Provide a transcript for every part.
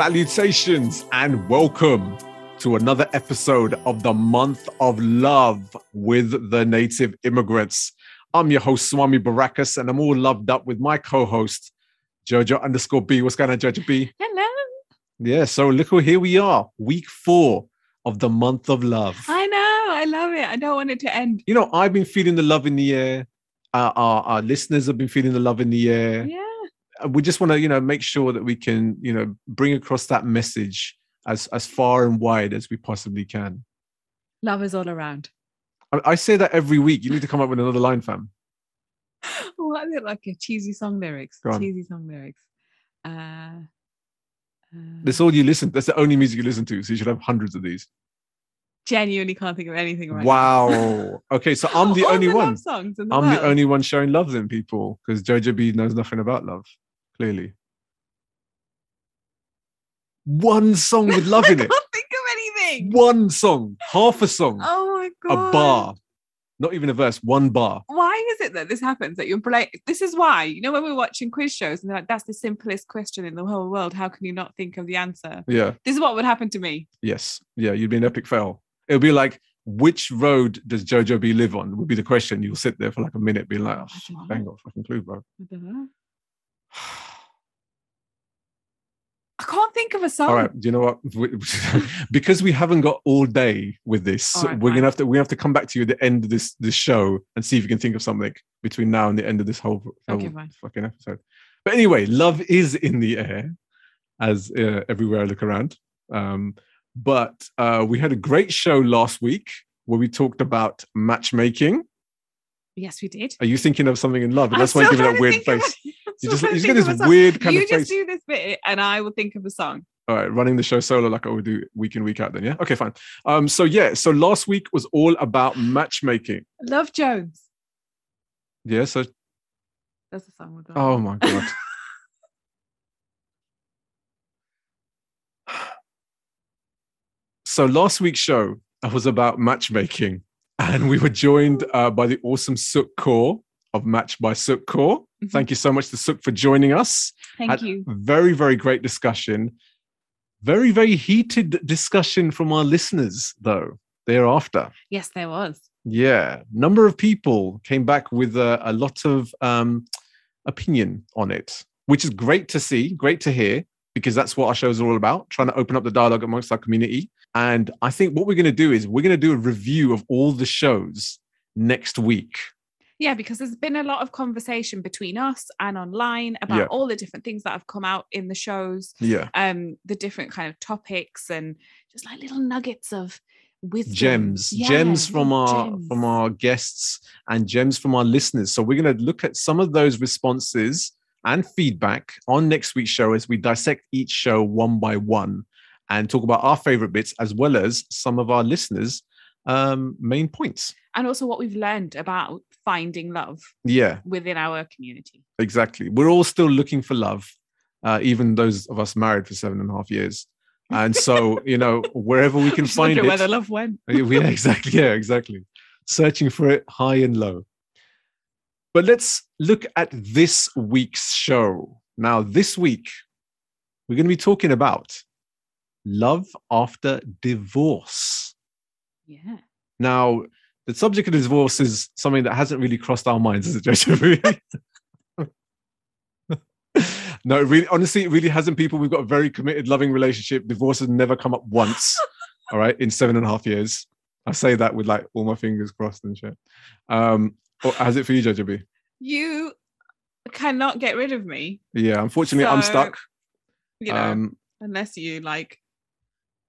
Salutations and welcome to another episode of the Month of Love with the Native Immigrants. I'm your host, Swami Barakas, and I'm all loved up with my co host, Jojo underscore B. What's going on, Jojo B? Hello. Yeah, so look, who- here we are, week four of the Month of Love. I know. I love it. I don't want it to end. You know, I've been feeling the love in the air. Uh, our, our listeners have been feeling the love in the air. Yeah. We just want to you know make sure that we can you know bring across that message as as far and wide as we possibly can Love is all around. i, I say that every week you need to come up with another line fam What is it like a cheesy song lyrics? Cheesy song lyrics. Uh, uh, that's all you listen that's the only music you listen to so you should have hundreds of these genuinely can't think of anything right now. wow okay so i'm the only love one the i'm the world. only one showing love then people because jojo b knows nothing about love clearly one song with love in it I can't think of anything. one song half a song Oh my god. a bar not even a verse one bar Why is it that this happens? That you're like, this is why. You know, when we're watching quiz shows and they're like, that's the simplest question in the whole world. How can you not think of the answer? yeah This is what would happen to me. Yes. Yeah, you'd be an epic fail. It would be like, which road does Jojo B live on? Would be the question. You'll sit there for like a minute being like, oh, I don't I ain't got a fucking clue, bro. I don't know. I can't think of a song. All right. Do you know what? We- because we haven't got all day with this, right, we're fine. gonna have to we have to come back to you at the end of this this show and see if you can think of something between now and the end of this whole, whole fine. fucking episode. But anyway, love is in the air, as uh, everywhere I look around. Um, but uh, we had a great show last week where we talked about matchmaking. Yes, we did. Are you thinking of something in love? I'm That's why you're still giving that weird face. of- You just you just think this a weird kind you of just face. do this bit and I will think of a song. All right, running the show solo like I would do week in week out. Then yeah, okay, fine. Um, so yeah, so last week was all about matchmaking. Love Jones. Yeah, so That's the song we're oh my god. so last week's show was about matchmaking, and we were joined uh, by the awesome Suk Kaur of Match by Suk Kaur. Mhm. Thank you so much to Suk for joining us. Thank had you. Very, very great discussion. Very, very heated discussion from our listeners, though, thereafter. Yes, there was. Yeah. Number of people came back with a, a lot of um, opinion on it, which is great to see, great to hear, because that's what our shows are all about, trying to open up the dialogue amongst our community. And I think what we're going to do is we're going to do a review of all the shows next week. Yeah, because there's been a lot of conversation between us and online about Yeah. all the different things that have come out in the shows, Yeah. um, the different kind of topics and just like little nuggets of wisdom. gems Yeah, gems from our gems. from our guests and gems from our listeners so we're going to look at some of those responses and feedback on next week's show as we dissect each show one by one and talk about our favorite bits as well as some of our listeners um main points and also what we've learned about finding love yeah within our community. exactly we're all still looking for love uh, even those of us married for seven and a half years and so you know wherever we can find it where the love went. yeah, exactly. Yeah, exactly. Searching for it high and low. But let's look at this week's show. Now, this week, we're going to be talking about love after divorce. Yeah. Now, the subject of divorce is something that hasn't really crossed our minds as a judge. no, really, honestly, it really hasn't. People, we've got a very committed, loving relationship. Divorce has never come up once. all right, in seven and a half years. I say that with like all my fingers crossed and shit. Um, how's it for you, Jojo B? You cannot get rid of me, Yeah, unfortunately, I'm stuck. you know, Um, unless you like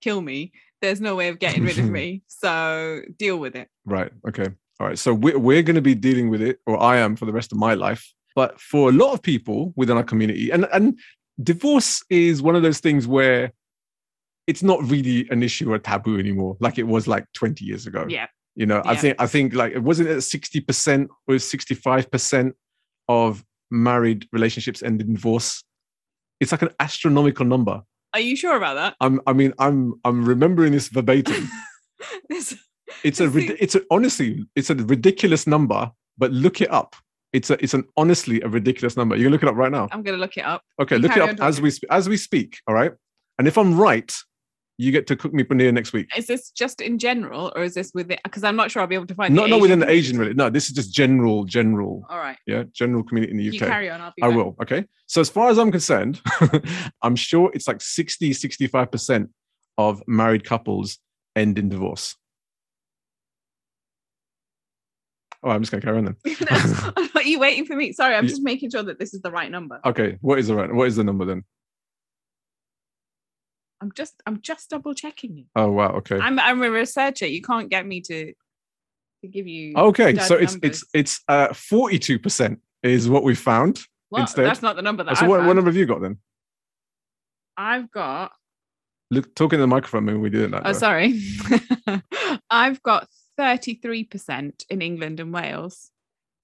kill me. There's no way of getting rid of me. So deal with it. Right. Okay. All right. So we're, we're going to be dealing with it, or I am for the rest of my life. But for a lot of people within our community, and, and divorce is one of those things where it's not really an issue or taboo anymore, like it was like 20 years ago. Yeah. You know, I think I think like it wasn't at 60% or 65% of married relationships end in divorce. It's like an astronomical number. Are you sure about that? I'm I mean, I'm I'm remembering this verbatim. This- It's a See- it's a honestly it's a ridiculous number, but look it up. It's a it's an honestly a ridiculous number. You can look it up right now. I'm gonna look it up. Okay, you look it up as we sp- as we speak. All right, And if I'm right, you get to cook me paneer next week. Is this just in general, or is this with it? Because I'm not sure I'll be able to find. Not the not within the. Asian really. No, this is just general, general. All right, Yeah, general community in the you UK. carry on. I'll be. I back. will. Okay. So as far as I'm concerned, I'm sure it's like 60, 65% of married couples end in divorce. Oh, I'm just gonna carry on then. Are you waiting for me? Sorry, I'm just making sure that this is the right number. Okay, what is the right? What is the number then? I'm just, I'm just double checking it. Oh wow. Okay. I'm, I'm a researcher. You can't get me to, to give you. Okay. So it's it's numbers. it's uh 42% is what we found. What? instead- That's not the number that so I what, what number have you got then? I've got. Look, talking to the microphone. Maybe we did that. Oh, way. sorry. I've got 33% in England and Wales,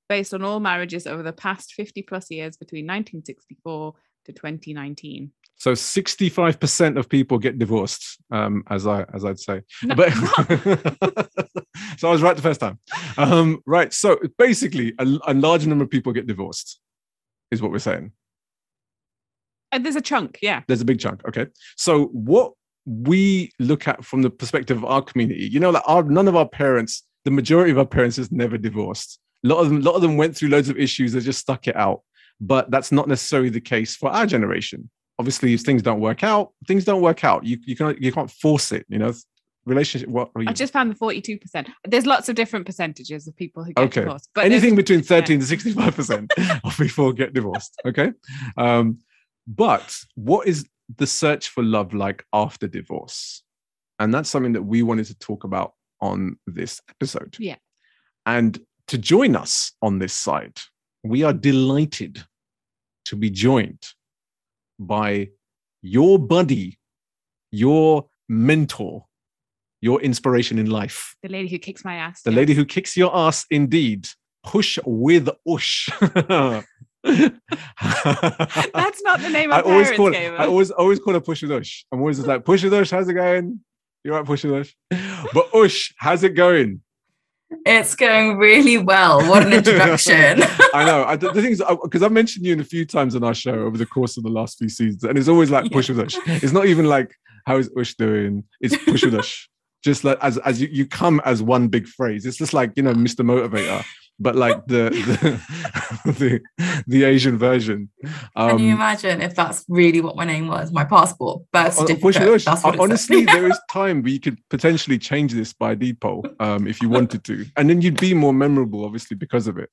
based on all marriages over the past 50 plus years between 1964 to 2019. So 65% of people get divorced, um, as I as I'd say. No, But so I was right the first time. Um, right. So basically, a, a large number of people get divorced, is what we're saying. And there's a chunk, yeah. There's a big chunk. Okay. So what we look at from the perspective of our community, you know, like our none of our parents, the majority of our parents is never divorced. A lot of them, a lot of them went through loads of issues. They just stuck it out. But that's not necessarily the case for our generation. Obviously, if things don't work out, things don't work out. You you can't you can't force it. You know, relationship. What are you- I just found the 42%. There's lots of different percentages of people who get Okay. divorced. But anything between 13 to 65 percent of people get divorced okay um but what is the search for love like after divorce and that's something that we wanted to talk about on this episode Yeah. and to join us on this side we are delighted to be joined by your buddy your mentor your inspiration in life the lady who kicks my ass. the yeah. lady who kicks your ass indeed. Push with Ush. That's not the name I always call gave I always always call her Push with Ush. I'm always just like Push with Ush, how's it going? You're right, Push with Ush. But Ush, how's it going? It's going really well. What an introduction. I know. I, the thing is, because I've mentioned you in a few times on our show over the course of the last few seasons, and it's always like Push with Ush. It's not even like how is Ush doing? It's Push with Ush. Just like as as you, you come as one big phrase. It's just like you know, Mr. Motivator, but like the the the, the Asian version. Can you Um, imagine if that's really what my name was? My passport, birth on- on certificate. Push. That's what. Honestly, there is time where you could potentially change this by deed-poll um, if you wanted to, and then you'd be more memorable, obviously, because of it.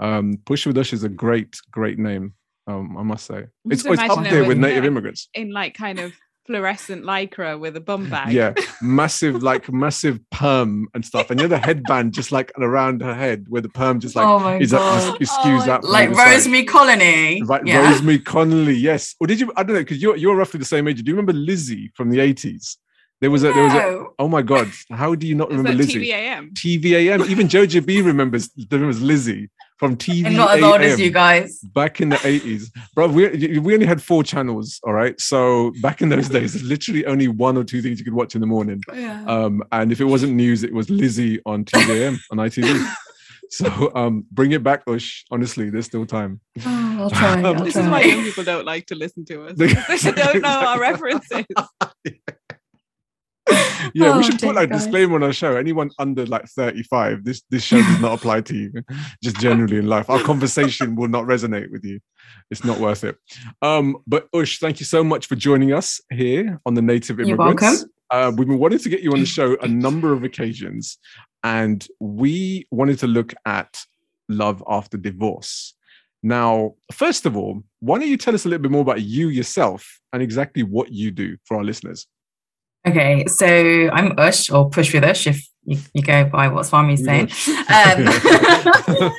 Um, Push with Ush is a great, great name. Um, I must say, it's, it's up imagine it there with- with native yeah. immigrants. in like kind of fluorescent lycra with a bum bag. Yeah, massive, like massive perm and stuff, and you know the headband just like around her head, where the perm just like oh my is up, god. is, skews Oh my up, from Like the side. Rosemary Conley. Right, yeah. Rosemary Connolly, yes. Or did you? I don't know, because you're you're roughly the same age. Do you remember Lizzie from the eighties? There was a there was a. Oh my god, how do you not remember Lizzie? TVAM? TVAM. Even Jojo B remembers remembers Lizzie from TVAM. I'm not as old as you guys. Back in the eighties, bro, we we only had four channels. All right, so back in those days, literally only one or two things you could watch in the morning. Yeah. Um, and if it wasn't news, it was Lizzie on TVAM on ITV. So um, bring it back, Ush. Honestly, there's still time. Oh, I'll try. I'll This try. is why young people don't like to listen to us. They- because They don't know our references. Yeah, Oh, we should put like guys. disclaimer on our show. Anyone under like 35, this this show does not apply to you. Just generally in life, our conversation will not resonate with you. It's not worth it. Um, but Ush, thank you so much for joining us here on the Native You're Immigrants. welcome. Uh, we've been wanting to get you on the show a number of occasions, and we wanted to look at love after divorce. Now, first of all, why don't you tell us a little bit more about you yourself and exactly what you do for our listeners? Okay, so I'm Ush or Push with Ush if you, you go by what Swami's saying. Um,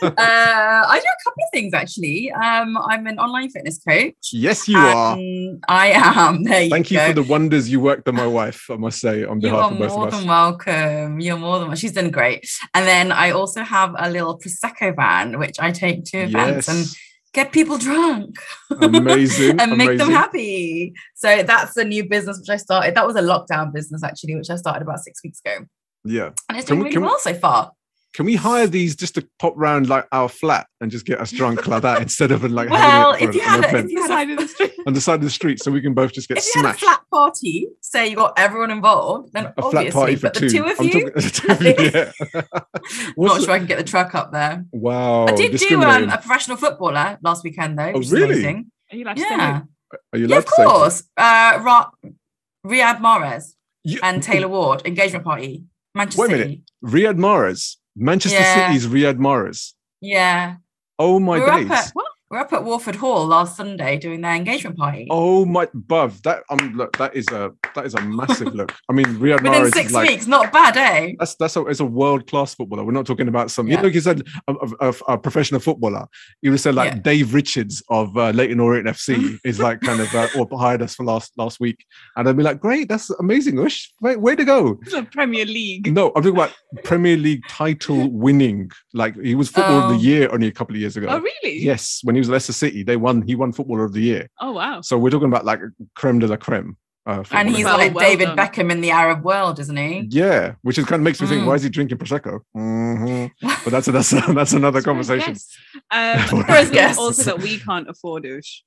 uh, I do a couple of things actually. Um, I'm an online fitness coach. yes, you are. I am. There you Thank you go. for the wonders you worked on my wife, I must say, on behalf of both more of us. than welcome. You're more than welcome. she's done great. And then I also have a little prosecco van which I take to events and Yes. Get people drunk Amazing. and make them happy. So that's a new business which I started. That was a lockdown business actually, which I started about six weeks ago, Yeah. and it's doing we- really can we- well so far. Can we hire these just to pop round like our flat and just get us drunk like that instead of like Well, having it if you on, an had a- if you had Side of the street. on the side of the street so we can both just get if you had a flat party, say you got everyone involved, then a obviously, flat party for but two. the two of I'm you, talking, two of you, yeah. I'm not the- sure I can get the truck up there. Wow. I did do um, a professional footballer last weekend though. Oh, which is really? amazing. Are you allowed to say Yeah, Are you yeah, allowed of to say course. Uh, Ra- Riyad Mahrez You- and Taylor Ward engagement party, Manchester Wait a minute. City. Riyad Mahrez, Manchester Yeah. City's Riyad Mahrez. Yeah, Oh my we days. at we were up at Warford Hall last Sunday doing their engagement party. Oh my, buv. That um, look, that is a that is a massive look. I mean, Riyad Within Mahrez six is like weeks, not bad, eh? that's that's a, it's a world class footballer. We're not talking about some. You Yeah. know, like you said a, a, a- a professional footballer. You would say like Yeah. Dave Richards of uh, Leyton Orient FC is like kind of uh, or hired us for last last week, and I'd be like, great, that's amazing, Ush. Way, way to go. It's a Premier League. No, I'm talking about Premier League title winning. Like he was footballer of Oh. the year only a couple of years ago. Oh, really? Yes, when he was Leicester City, they won. He won footballer of the year. Oh, wow. So we're talking about like creme de la creme. Uh, And he's Well, like well David done. Beckham in the Arab world, isn't he? yeah, which is kind of makes me think, Mm. why is he drinking prosecco? Mhm. But that's that's that's another conversation. Yes. Um, For for us guests. also that we can't afford Ush.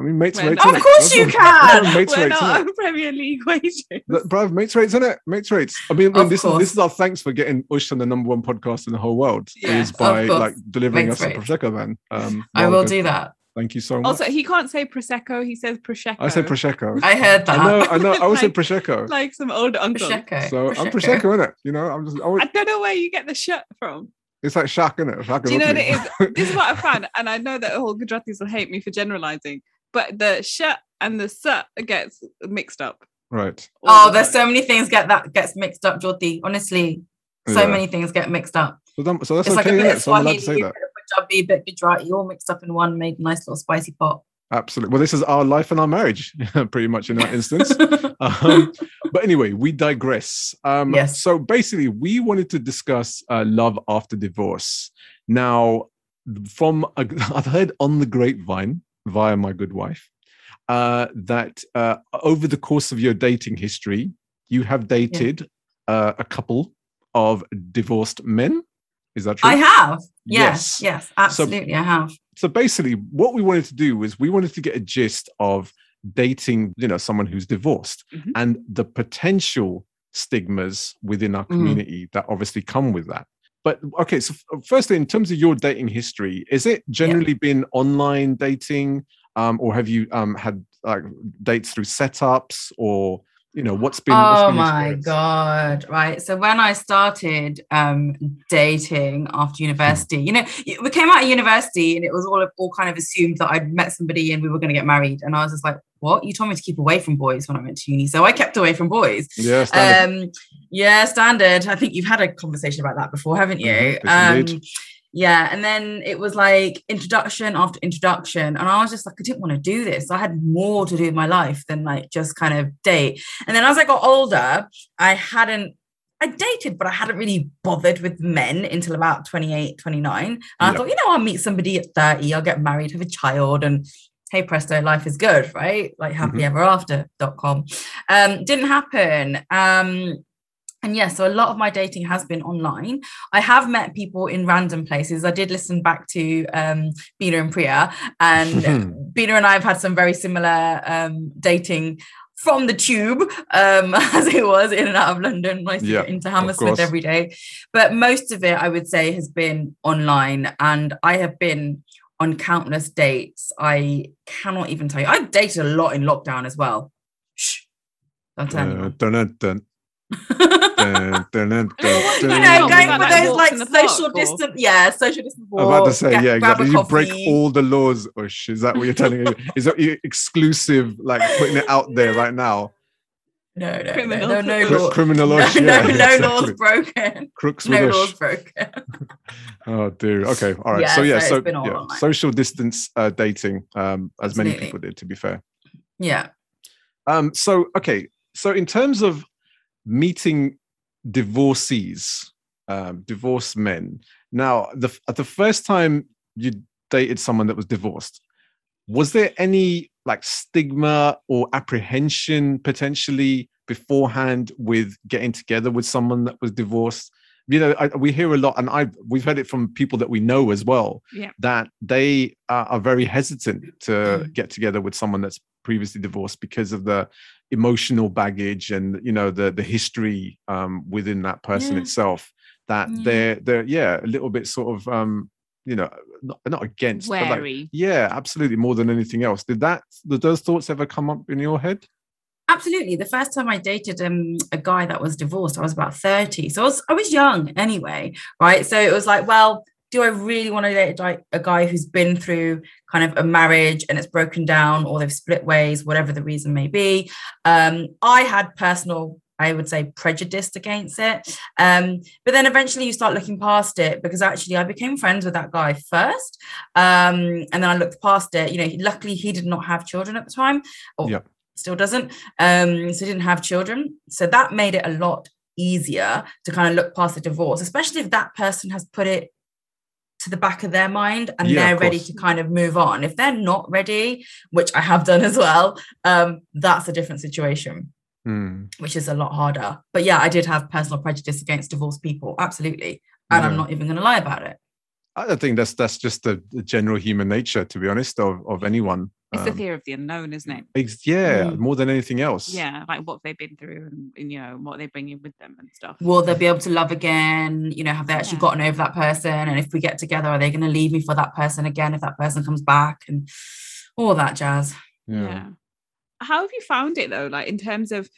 I mean, mates We're rates. Of course That's you what- can. Mates We're rates. not on Premier League wages. Look, Bruv, mates rates, isn't it? Mates rates. I mean, I mean this is this is our thanks for getting Ush on the number one podcast in the whole world. Yes, is by like delivering Mates us a prosecco, man. Um, I will do that. Thank you so much. Also, he can't say prosecco. He says prosecco. I said prosecco. I heard that. I know, I know. I always say prosecco. like some old uncle. Prosecco. So I'm prosecco, innit? You know, I'm just. I always, I don't know where you get the shirt from. it's like Shaq, it? Shaq Do you know what and it Oakley. is? This is what I found, and I know that all Gujaratis will hate me for generalizing, but the sh and the s gets mixed up. Right. Oh, the there's so many things get that gets mixed up, Jyoti. Honestly, so Yeah. many things get mixed up. So, that- so that's it's like okay, a bit innit? of So I'm allowed Swahili, to say that. bit of Punjabi, a bit of Gujarati, all mixed up in one, made a nice little spicy pot. Absolutely. Well, this is our life and our marriage, pretty much in that instance. um, but anyway, we digress. Um, Yes. So basically, we wanted to discuss uh, love after divorce. Now, from a, I've heard on the grapevine via my good wife uh, that uh, over the course of your dating history, you have dated uh, a couple of divorced men. Is that true? I have. Yes. Yes, yes, absolutely, I have. so basically what we wanted to do was we wanted to get a gist of dating you know someone who's divorced Mhm. and the potential stigmas within our Mm. community that obviously come with that but okay so firstly in terms of your dating history is it generally been online dating um, or have you um, had like dates through setups or you know what's been what's oh been my god right? So when i started um dating after university you know we came out of university and it was all all kind of assumed that i'd met somebody and we were going to get married. And i was just like what? You told me to keep away from boys when i went to uni. So i kept away from boys. Yeah standard. um yeah standard. I think you've had a conversation about that before haven't you? Yes, um indeed. Yeah and then it was like introduction after introduction and i was just like i didn't want to do this i had more to do with my life than like just kind of date and then as i got older i hadn't I dated, but I hadn't really bothered with men until about 28, 29. And I thought, you know, I'll meet somebody at 30, I'll get married, have a child, and hey presto, life is good, right? Like happily ever after.com. Um, didn't happen. Um, and yeah, so a lot of my dating has been online. I have met people in random places. I did listen back to um, Bina and Priya, and Bina and I have had some very similar um, dating from the tube, um, as it was in and out of London. To Yeah, into Hammersmith every day, but most of it, I would say, has been online, and I have been on countless dates. I cannot even tell you. I've dated a lot in lockdown as well. Shh, don't tell Uh, dun, dun, dun, dun, dun, dun, You you know, going that for those walks like in the park, social or- distance, yeah, social distance. I'm about to say, get- yeah, exactly. You break all the laws, Ush. Is that what you're telling me? Is that you exclusive, like putting it out there right now? No, no, no, Criminal. no, no, Cri- law- criminal no, Ush, no, yeah, no exactly. laws broken. Crooks No Ush. laws broken. Oh, dear. Okay. All right. Yeah, so, yeah, so so, it's been all yeah, social distance uh, dating, um, as many people did, to be fair. Yeah. Um, so, okay. So, in terms of meeting divorcees, um, divorced men, now, the, at the first time you dated someone that was divorced, was there any like stigma or apprehension potentially beforehand with getting together with someone that was divorced? you know I, we hear a lot and i we've heard it from people that we know as well Yeah. that they uh, are very hesitant to Mm. get together with someone that's previously divorced because of the emotional baggage and you know the the history um within that person Yeah. itself that Yeah. they're they're yeah a little bit sort of um you know not, not against but like, Wary. yeah absolutely more than anything else did that did those thoughts ever come up in your head Absolutely. The first time I dated um, a guy that was divorced, I was about 30. So I was, I was young anyway, right? So it was like, well, do I really want to date a guy- a guy who's been through kind of a marriage and it's broken down or they've split ways, whatever the reason may be? Um, I had personal, I would say, prejudice against it. Um, but then eventually you start looking past it because actually I became friends with that guy first. Um, and then I looked past it. You know, luckily he did not have children at the time. Or Yep. still doesn't. Um, so he didn't have children. So that made it a lot easier to kind of look past the divorce, especially if that person has put it to the back of their mind and Yeah, they're ready to kind of move on. If they're not ready, which I have done as well, um, that's a different situation, Hmm. which is a lot harder. But yeah, I did have personal prejudice against divorced people, absolutely. And I'm not even going to lie about it. I don't think that's that's just the, the general human nature, to be honest, of of anyone. It's the Um, fear of the unknown, isn't it? ex- yeah, Mm. more than anything else. Yeah, like what they've been through and, and you know what they bring in with them and stuff. Will they be able to love again? You know, have they actually Yeah. gotten over that person? And if we get together, are they going to leave me for that person again if that person comes back and all that jazz? yeah. How have you found it though? Like in terms of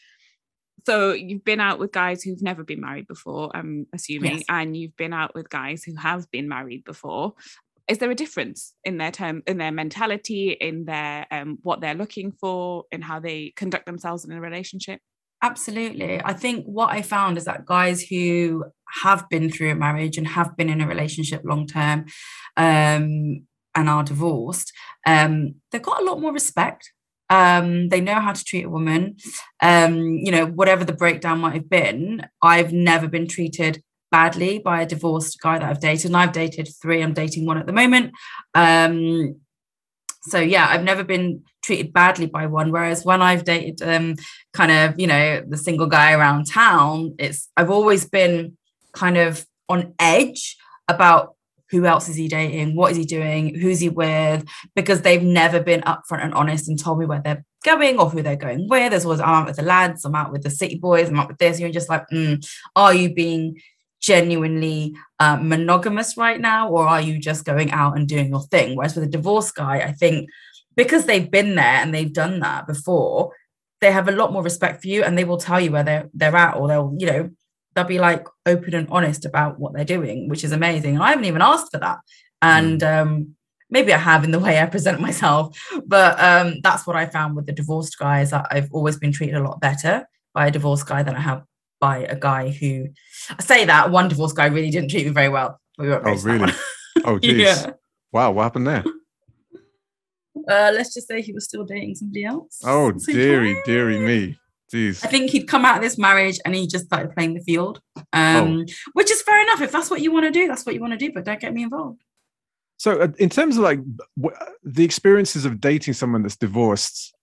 so you've been out with guys who've never been married before, I'm assuming, Yes. and you've been out with guys who have been married before. Is there a difference in their term in their mentality, in their um what they're looking for, in how they conduct themselves in a relationship? Absolutely. I think what I found is that guys who have been through a marriage and have been in a relationship long term um, and are divorced, um, they've got a lot more respect. Um, they know how to treat a woman. Um, you know, whatever the breakdown might have been, I've never been treated badly by a divorced guy that I've dated. And I've dated three, I'm dating one at the moment. Um, so yeah, I've never been treated badly by one. Whereas when I've dated um kind of, you know, the single guy around town, it's I've always been kind of on edge about who else is he dating, what is he doing, who's he with, because they've never been upfront and honest and told me where they're going or who they're going with. There's always I'm out with the lads, I'm out with the city boys, I'm out with this. You're just like, mm, are you being genuinely um, monogamous right now, or are you just going out and doing your thing? Whereas with a divorce guy, I think because they've been there and they've done that before, they have a lot more respect for you and they will tell you where they're they're at, or they'll, you know, they'll be like open and honest about what they're doing, which is amazing. And I haven't even asked for that. And um maybe I have in the way I present myself, but um that's what I found with the divorced guys I've always been treated a lot better by a divorced guy than I have by a guy who I say that one divorced guy really didn't treat me very well. We Oh, really? Oh, geez. yeah. Wow, what happened there? Uh, let's just say he was still dating somebody else. Oh, So dearie, dearie me. Jeez. I think he'd come out of this marriage and he just started playing the field, um, which is fair enough. If that's what you want to do, that's what you want to do, but don't get me involved. So, uh, in terms of like w- the experiences of dating someone that's divorced,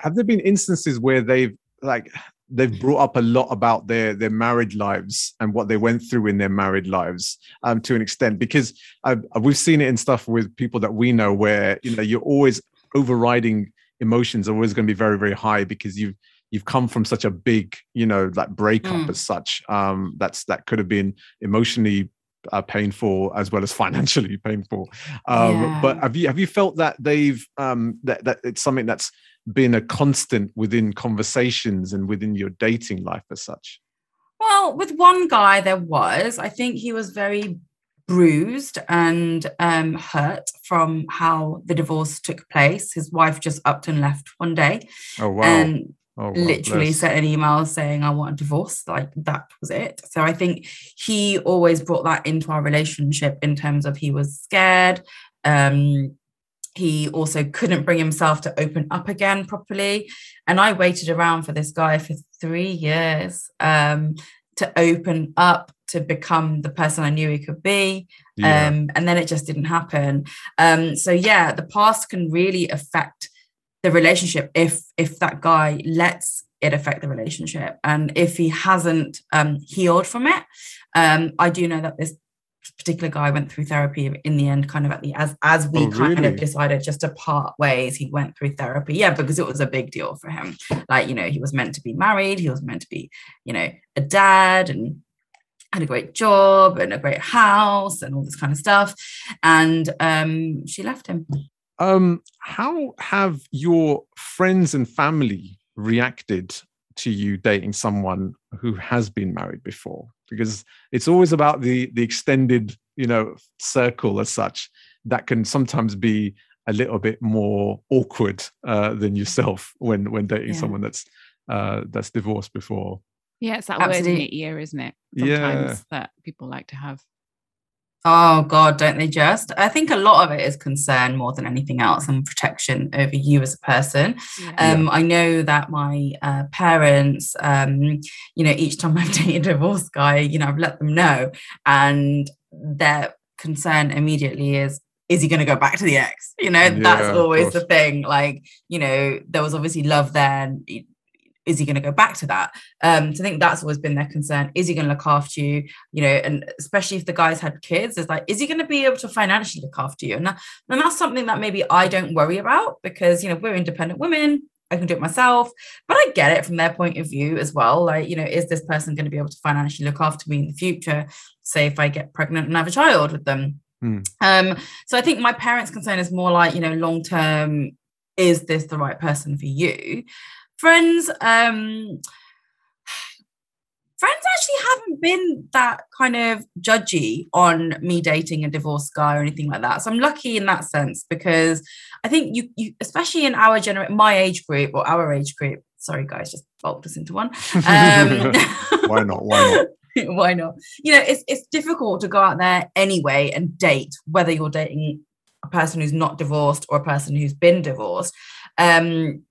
have there been instances where they've like they've brought up a lot about their their married lives and what they went through in their married lives um, to an extent? Because I've, we've seen it in stuff with people that we know where you know you're always overriding emotions are always going to be very very high because you've you've come from such a big you know like breakup Mm. as such um that's that could have been emotionally uh, painful as well as financially painful um but have you have you felt that they've um that, that it's something that's been a constant within conversations and within your dating life as such Well, with one guy, there was. I think he was very bruised and um, hurt from how the divorce took place. His wife just upped and left one day oh wow and oh, wow, literally bless. sent an email saying, I want a divorce. Like that was it. So I think he always brought that into our relationship in terms of he was scared. Um, he also couldn't bring himself to open up again properly. And I waited around for this guy for three years um, to open up, to become the person I knew he could be. yeah. Um, and then it just didn't happen. Um, so yeah, the past can really affect the relationship if if that guy lets it affect the relationship? And if he hasn't um, healed from it, um, I do know that this particular guy went through therapy in the end kind of at the as as we oh, kind really? of decided just to part ways he went through therapy yeah because it was a big deal for him like you know he was meant to be married he was meant to be you know a dad and had a great job and a great house and all this kind of stuff and um she left him um how have your friends and family reacted to you dating someone who has been married before because it's always about the the extended you know circle as such that can sometimes be a little bit more awkward uh, than yourself when when dating yeah. someone that's uh, that's divorced before yeah it's that Absolutely. word in your ear isn't it sometimes yeah. that people like to have Oh God, don't they just? I think a lot of it is concern more than anything else and protection over you as a person. Yeah. Um, I know that my uh, parents, um, you know, each time I've dated a divorce guy, you know, I've let them know, and their concern immediately is is he going to go back to the ex? You know, yeah, that's always the thing. Like, you know, there was obviously love there. And is he going to go back to that? Um, so I think that's always been their concern. Is he going to look after you? You know, and especially if the guys had kids, it's like, is he going to be able to financially look after you? And, that, and that's something that maybe I don't worry about because, you know, we're independent women. I can do it myself, but I get it from their point of view as well. Like, you know, is this person going to be able to financially look after me in the future? Say, if I get pregnant and have a child with them. Mm. Um, so I think my parents' concern is more like, you know, long term, is this the right person for you? Friends um friends actually haven't been that kind of judgy on me dating a divorced guy or anything like that. So i'm lucky in that sense because i think you, you especially in our generation my age group or our age group sorry guys just bulked us into one. Um, why not? Why not? Why not? You know it's it's difficult to go out there anyway and date whether you're dating a person who's not divorced or a person who's been divorced. Um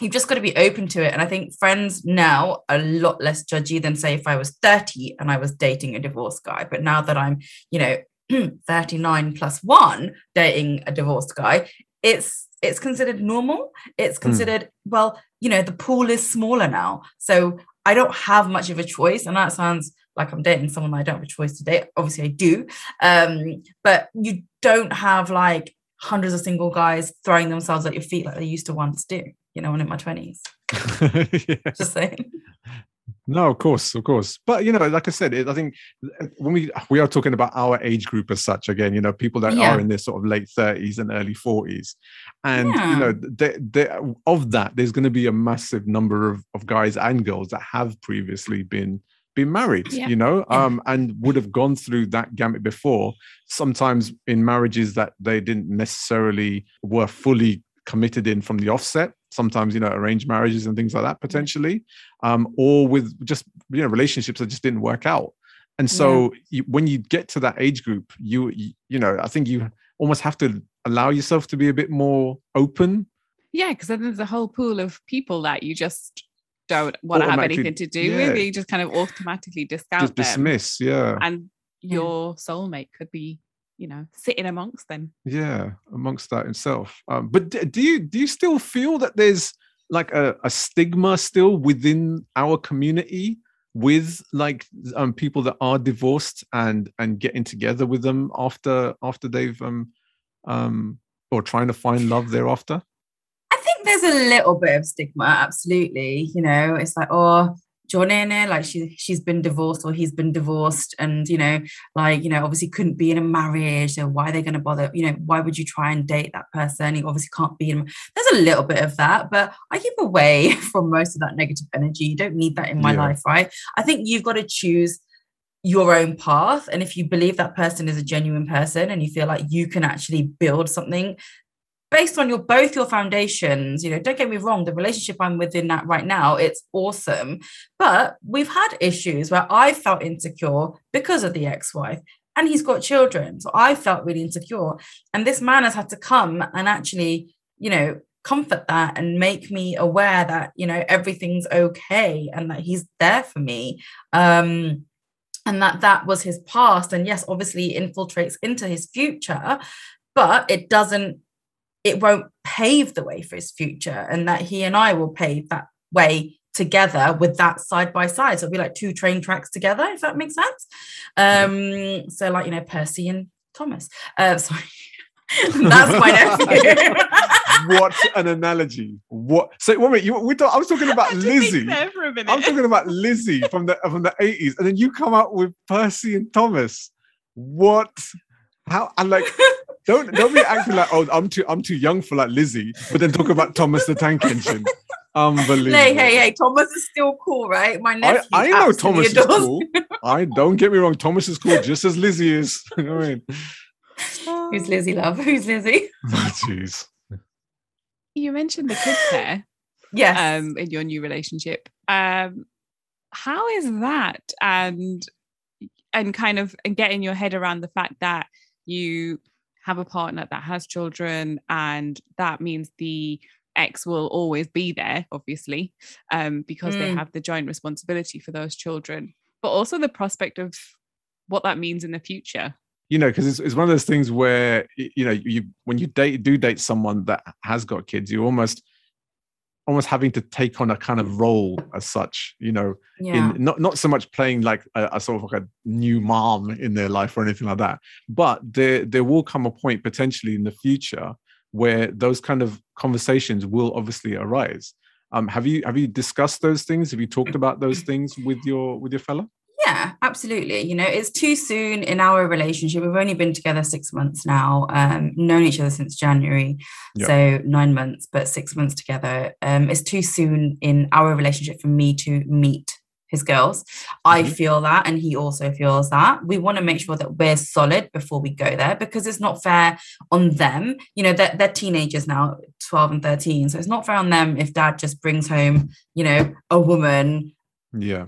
you've just got to be open to it. And I think friends now are a lot less judgy than say if I was 30 and I was dating a divorced guy. But now that I'm, you know, 39 plus one dating a divorced guy, it's it's considered normal. It's hmm. considered, mm. well, you know, the pool is smaller now. So I don't have much of a choice. And that sounds like I'm dating someone I don't have a choice to date. Obviously, I do. Um, but you don't have like hundreds of single guys throwing themselves at your feet like they used to once do you know, when in my 20s. yeah. Just saying. No, of course, of course. But you know, like I said, it, I think when we we are talking about our age group as such, again, you know, people that yeah. are in their sort of late thirties and early forties, and yeah. you know, they, they, of that, there's going to be a massive number of of guys and girls that have previously been been married, yeah. you know, um, and would have gone through that gamut before. Sometimes in marriages that they didn't necessarily were fully committed in from the offset sometimes you know arranged marriages and things like that potentially um, or with just you know relationships that just didn't work out and so yeah. you, when you get to that age group you, you you know i think you almost have to allow yourself to be a bit more open yeah because then there's a whole pool of people that you just don't want to have anything to do yeah. with you just kind of automatically discount just dismiss them. yeah and your soulmate could be you know sitting amongst them. Yeah amongst that itself. Um, but do you do you still feel that there's like a, a stigma still within our community with like um, people that are divorced and and getting together with them after after they've um um or trying to find love thereafter? I think there's a little bit of stigma absolutely. You know it's like oh Jonene, like she she's been divorced or he's been divorced, and you know, like you know, obviously couldn't be in a marriage. So why are they going to bother? You know, why would you try and date that person? He obviously can't be in. There's a little bit of that, but I keep away from most of that negative energy. You don't need that in my yeah. life, right? I think you've got to choose your own path and if you believe that person is a genuine person and you feel like you can actually build something based on your both your foundations you know don't get me wrong the relationship i'm within that right now it's awesome. But we've had issues where i felt insecure because of the ex-wife and he's got children. So i felt really insecure. And this man has had to come and actually you know comfort that and make me aware that you know everything's okay and that he's there for me. Um and that that was his past. And yes obviously infiltrates into his future but it doesn't it won't pave the way for his future and that he and I will pave that way together with that side by side. So it'll be like two train tracks together, if that makes sense. Um, so like, you know, Percy and Thomas. Uh, sorry. That's my nephew. what an analogy! What? So wait, you, we talk, I was talking about Lizzie. I'm talking about Lizzie from the from the 80s, and then you come out with Percy and Thomas. What? How? And like, don't don't be acting like oh I'm too I'm too young for like Lizzie, but then talk about Thomas the Tank Engine. Unbelievable. Hey, hey, hey, Thomas is still cool, right? My nephew. I, I know Thomas is cool. I don't get me wrong, Thomas is cool just as Lizzie is. you know what I mean? Who's Lizzie, love? Who's Lizzie? Oh, jeez. you mentioned the kids there. yes. Um, in your new relationship. Um, how is that? And and kind of and getting your head around the fact that you have a partner that has children and that means the ex will always be there obviously um, because mm. they have the joint responsibility for those children but also the prospect of what that means in the future you know because it's, it's one of those things where you know you when you date do date someone that has got kids you almost almost having to take on a kind of role as such you know yeah. in not not so much playing like a, a, sort of like a new mom in their life or anything like that but there there will come a point potentially in the future where those kind of conversations will obviously arise. Um have you have you discussed those things? Have you talked about those things with your with your fella yeah, absolutely. You know, it's too soon in our relationship. We've only been together six months now, um, known each other since January. So nine months, but six months together. Um, it's too soon in our relationship for me to meet his girls. I mm-hmm. feel that, and he also feels that. We want to make sure that we're solid before we go there because it's not fair on them. You know, they're, they're teenagers now, 12 and 13. So it's not fair on them if dad just brings home, you know, a woman. Yeah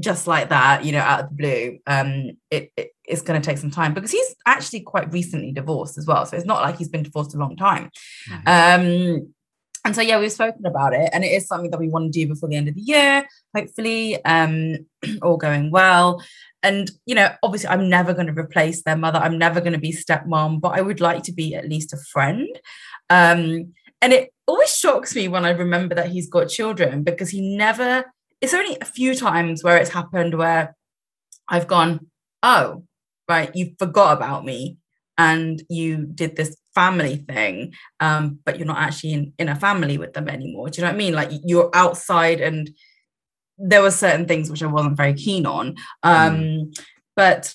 just like that, you know, out of the blue, um, it, it it's going to take some time because he's actually quite recently divorced as well. So it's not like he's been divorced a long time. Mm-hmm. Um, and so yeah, we've spoken about it, and it is something that we want to do before the end of the year, hopefully, um, all going well. And you know, obviously, I'm never going to replace their mother. I'm never going to be stepmom, but I would like to be at least a friend. Um, and it always shocks me when I remember that he's got children because he never it's only a few times where it's happened where I've gone, oh, right, you forgot about me and you did this family thing, um, but you're not actually in, in a family with them anymore. Do you know what I mean? Like you're outside and there were certain things which I wasn't very keen on. Um, mm. But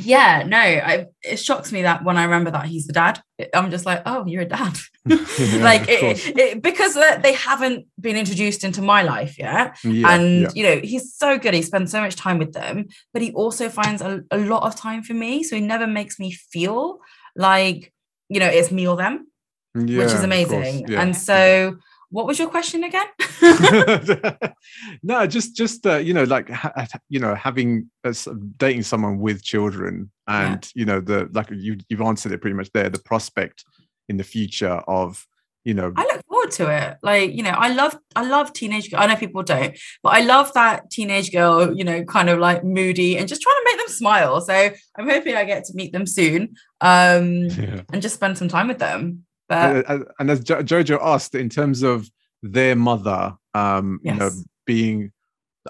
yeah, no, I, it shocks me that when I remember that he's the dad, I'm just like, oh, you're a dad. yeah, like, it, it, because uh, they haven't been introduced into my life yet. Yeah, and, yeah. you know, he's so good. He spends so much time with them, but he also finds a, a lot of time for me. So he never makes me feel like, you know, it's me or them, which is amazing. And so, what was your question again no just just uh, you know like ha- you know having uh, dating someone with children and yeah. you know the like you you've answered it pretty much there the prospect in the future of you know i look forward to it like you know i love i love teenage i know people don't but i love that teenage girl you know kind of like moody and just trying to make them smile so i'm hoping i get to meet them soon um yeah. and just spend some time with them but and, and as jo- Jojo asked, in terms of their mother, um, yes. you know, being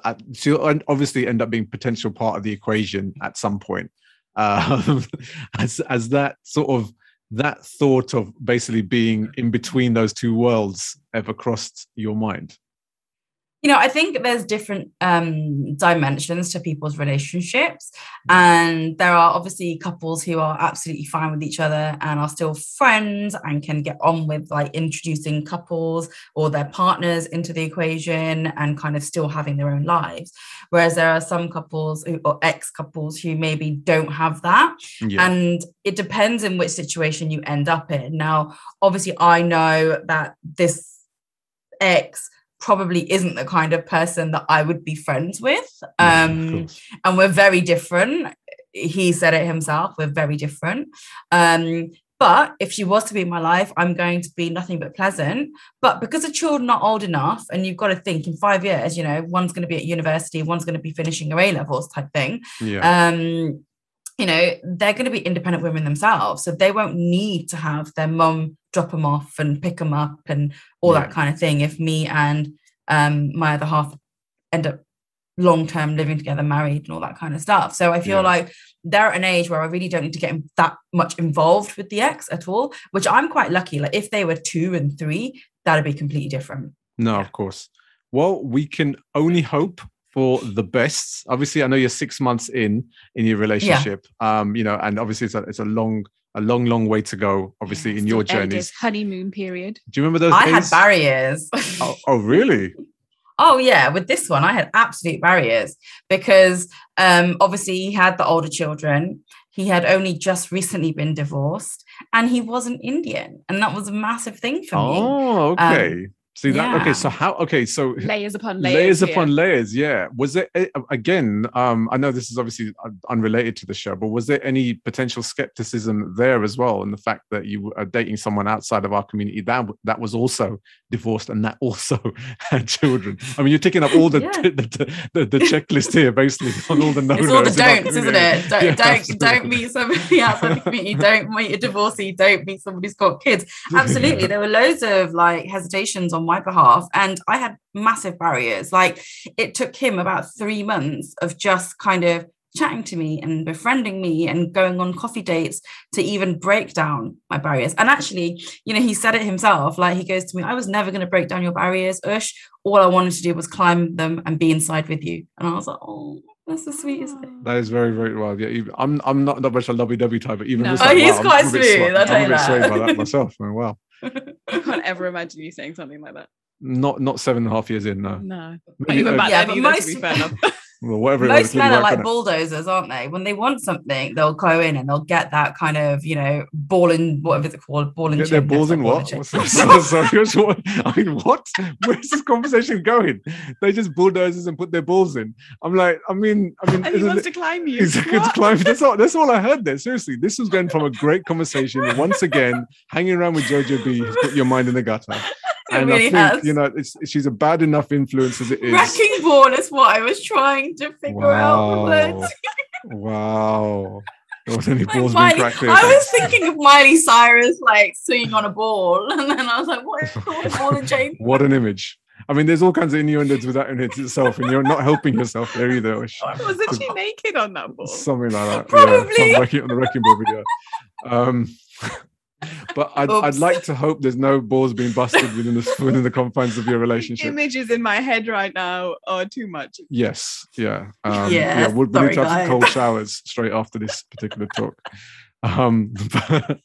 uh, she'll obviously end up being potential part of the equation at some point. Um, as as that sort of that thought of basically being in between those two worlds ever crossed your mind? You know i think there's different um, dimensions to people's relationships mm. and there are obviously couples who are absolutely fine with each other and are still friends and can get on with like introducing couples or their partners into the equation and kind of still having their own lives whereas there are some couples who, or ex couples who maybe don't have that yeah. and it depends in which situation you end up in now obviously i know that this ex probably isn't the kind of person that I would be friends with. Um, and we're very different. He said it himself, we're very different. Um, but if she was to be in my life, I'm going to be nothing but pleasant. But because the children are old enough, and you've got to think in five years, you know, one's going to be at university, one's going to be finishing her A levels type thing. Yeah. Um, you know, they're going to be independent women themselves. So they won't need to have their mum drop them off and pick them up and all yeah. that kind of thing if me and um, my other half end up long term living together, married, and all that kind of stuff. So I feel Yeah. like they're at an age where I really don't need to get that much involved with the ex at all, which I'm quite lucky. Like if they were two and three, that'd be completely different. No, Yeah. of course. Well, we can only hope for the best. Obviously, I know you're six months in in your relationship. Um, you know, and obviously it's a it's a long, a long, long way to go. Obviously, Yeah, in your journeys. honeymoon period. Do you remember those I had barriers. oh, oh, really? Oh yeah, with this one I had absolute barriers because um obviously he had the older children. He had only just recently been divorced and he wasn't Indian and that was a massive thing for me. Oh, okay. See that? Okay, so how? Okay, so Layers upon layers. layers, here. upon layers yeah was it again um i know this is obviously unrelated to the show but was there any potential skepticism there as well in the fact that you are dating someone outside of our community that that was also divorced and that also had children i mean you're ticking up all the Yeah. the, the, the checklist here basically on all the no It's all the don'ts, isn't it? Don't don't, don't meet somebody outside the community, don't meet a divorcee, don't meet somebody who's got kids. Absolutely. There were loads of like hesitations on my behalf, and I had massive barriers. Like it took him about three months of just kind of chatting to me and befriending me and going on coffee dates to even break down my barriers. And actually, you know, he said it himself. Like he goes to me, I was never going to break down your barriers, Ush. All I wanted to do was climb them and be inside with you. And I was like, oh, that's the sweetest thing. that is very, very well. Yeah, even, I'm I'm not that much a lovey dovey type, but even No. just Oh, like, he's wow, I'm- quite I'm a bit smooth, swayed- I'll tell I'm a you bit that. swayed by that myself. Oh, wow, I can't ever imagine you saying something like that. not not seven and a half years in. No, No. Not Maybe, even back Yeah, then but either, most- to be fair enough. well, whatever. it was, Most men are worked on like bulldozers, aren't they? When they want something, they'll go in and they'll get that kind of, you know, ball and whatever it's called, ball and Get their chain. Balls it's in not ball what? and What's Sorry. I mean, what? Where's this conversation going? They just bulldozers and put their balls in. I'm like, I mean, I mean, And he wants it- to climb you. Exactly, it's What? climbing. That's all. That's all I heard there. Seriously, this was going from a great conversation. Once again, hanging around with Jojo B has put your mind in the gutter. It And really I think has. you know, it's, she's a bad enough influence as it is. Wrecking ball is what I was trying to figure out Wow. words. Wow. There wasn't any balls being Miley- here. I was thinking of Miley Cyrus like swinging on a ball, and then I was like, "What is? Ball and chain?" What an image. I mean, there's all kinds of innuendos with that in it itself, and you're not helping yourself there either. Which, Wasn't she naked on that ball? something like that. Probably. Yeah, on the wrecking ball video. Um, but I'd, I'd like to hope there's no balls being busted within the within the confines of your relationship. Images in my head right now are too much. Yes, yeah, um, Yeah, We'll, we sorry, need to have some cold showers straight after this particular talk. Um, but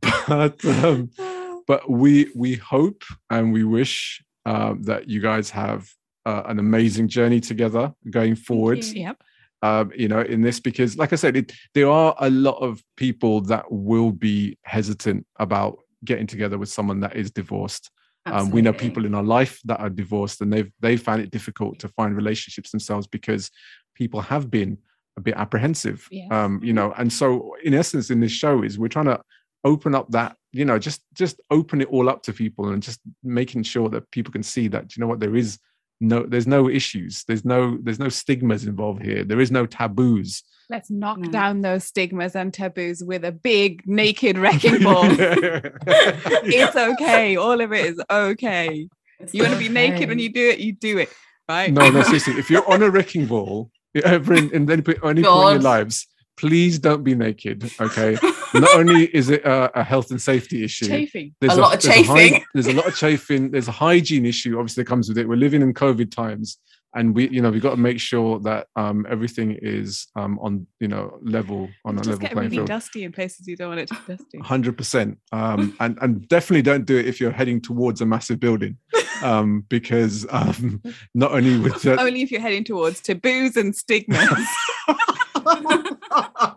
but, um, but we we hope and we wish um, that you guys have uh, an amazing journey together going forward. Yep. Um, you know, in this because, like I said, it, there are a lot of people that will be hesitant about getting together with someone that is divorced. Um, we know people in our life that are divorced, and they've they found it difficult to find relationships themselves because people have been a bit apprehensive. Yeah. Um, you know, and so in essence, in this show, is we're trying to open up that you know just just open it all up to people and just making sure that people can see that you know what there is no there's no issues there's no there's no stigmas involved here there is no taboos Let's knock No. down those stigmas and taboos with a big naked wrecking ball. it's okay. All of it is okay. It's You want to be naked when you do it, you do it. Right? no no seriously if you're on a wrecking ball ever in, in any, po- any point in your lives please don't be naked okay not only is it a, a health and safety issue Chafing. there's A lot of there's hy- chafing. there's a lot of chafing. There's a hygiene issue, obviously, that comes with it. We're living in COVID times, and we, you know, we've got to make sure that um, everything is um, on, you know, level on a Just level get playing really field. dusty in places you don't want it to be dusty. Hundred percent, um, and and definitely don't do it if you're heading towards a massive building, um, because um, not only with the, Only if you're heading towards taboos and stigmas.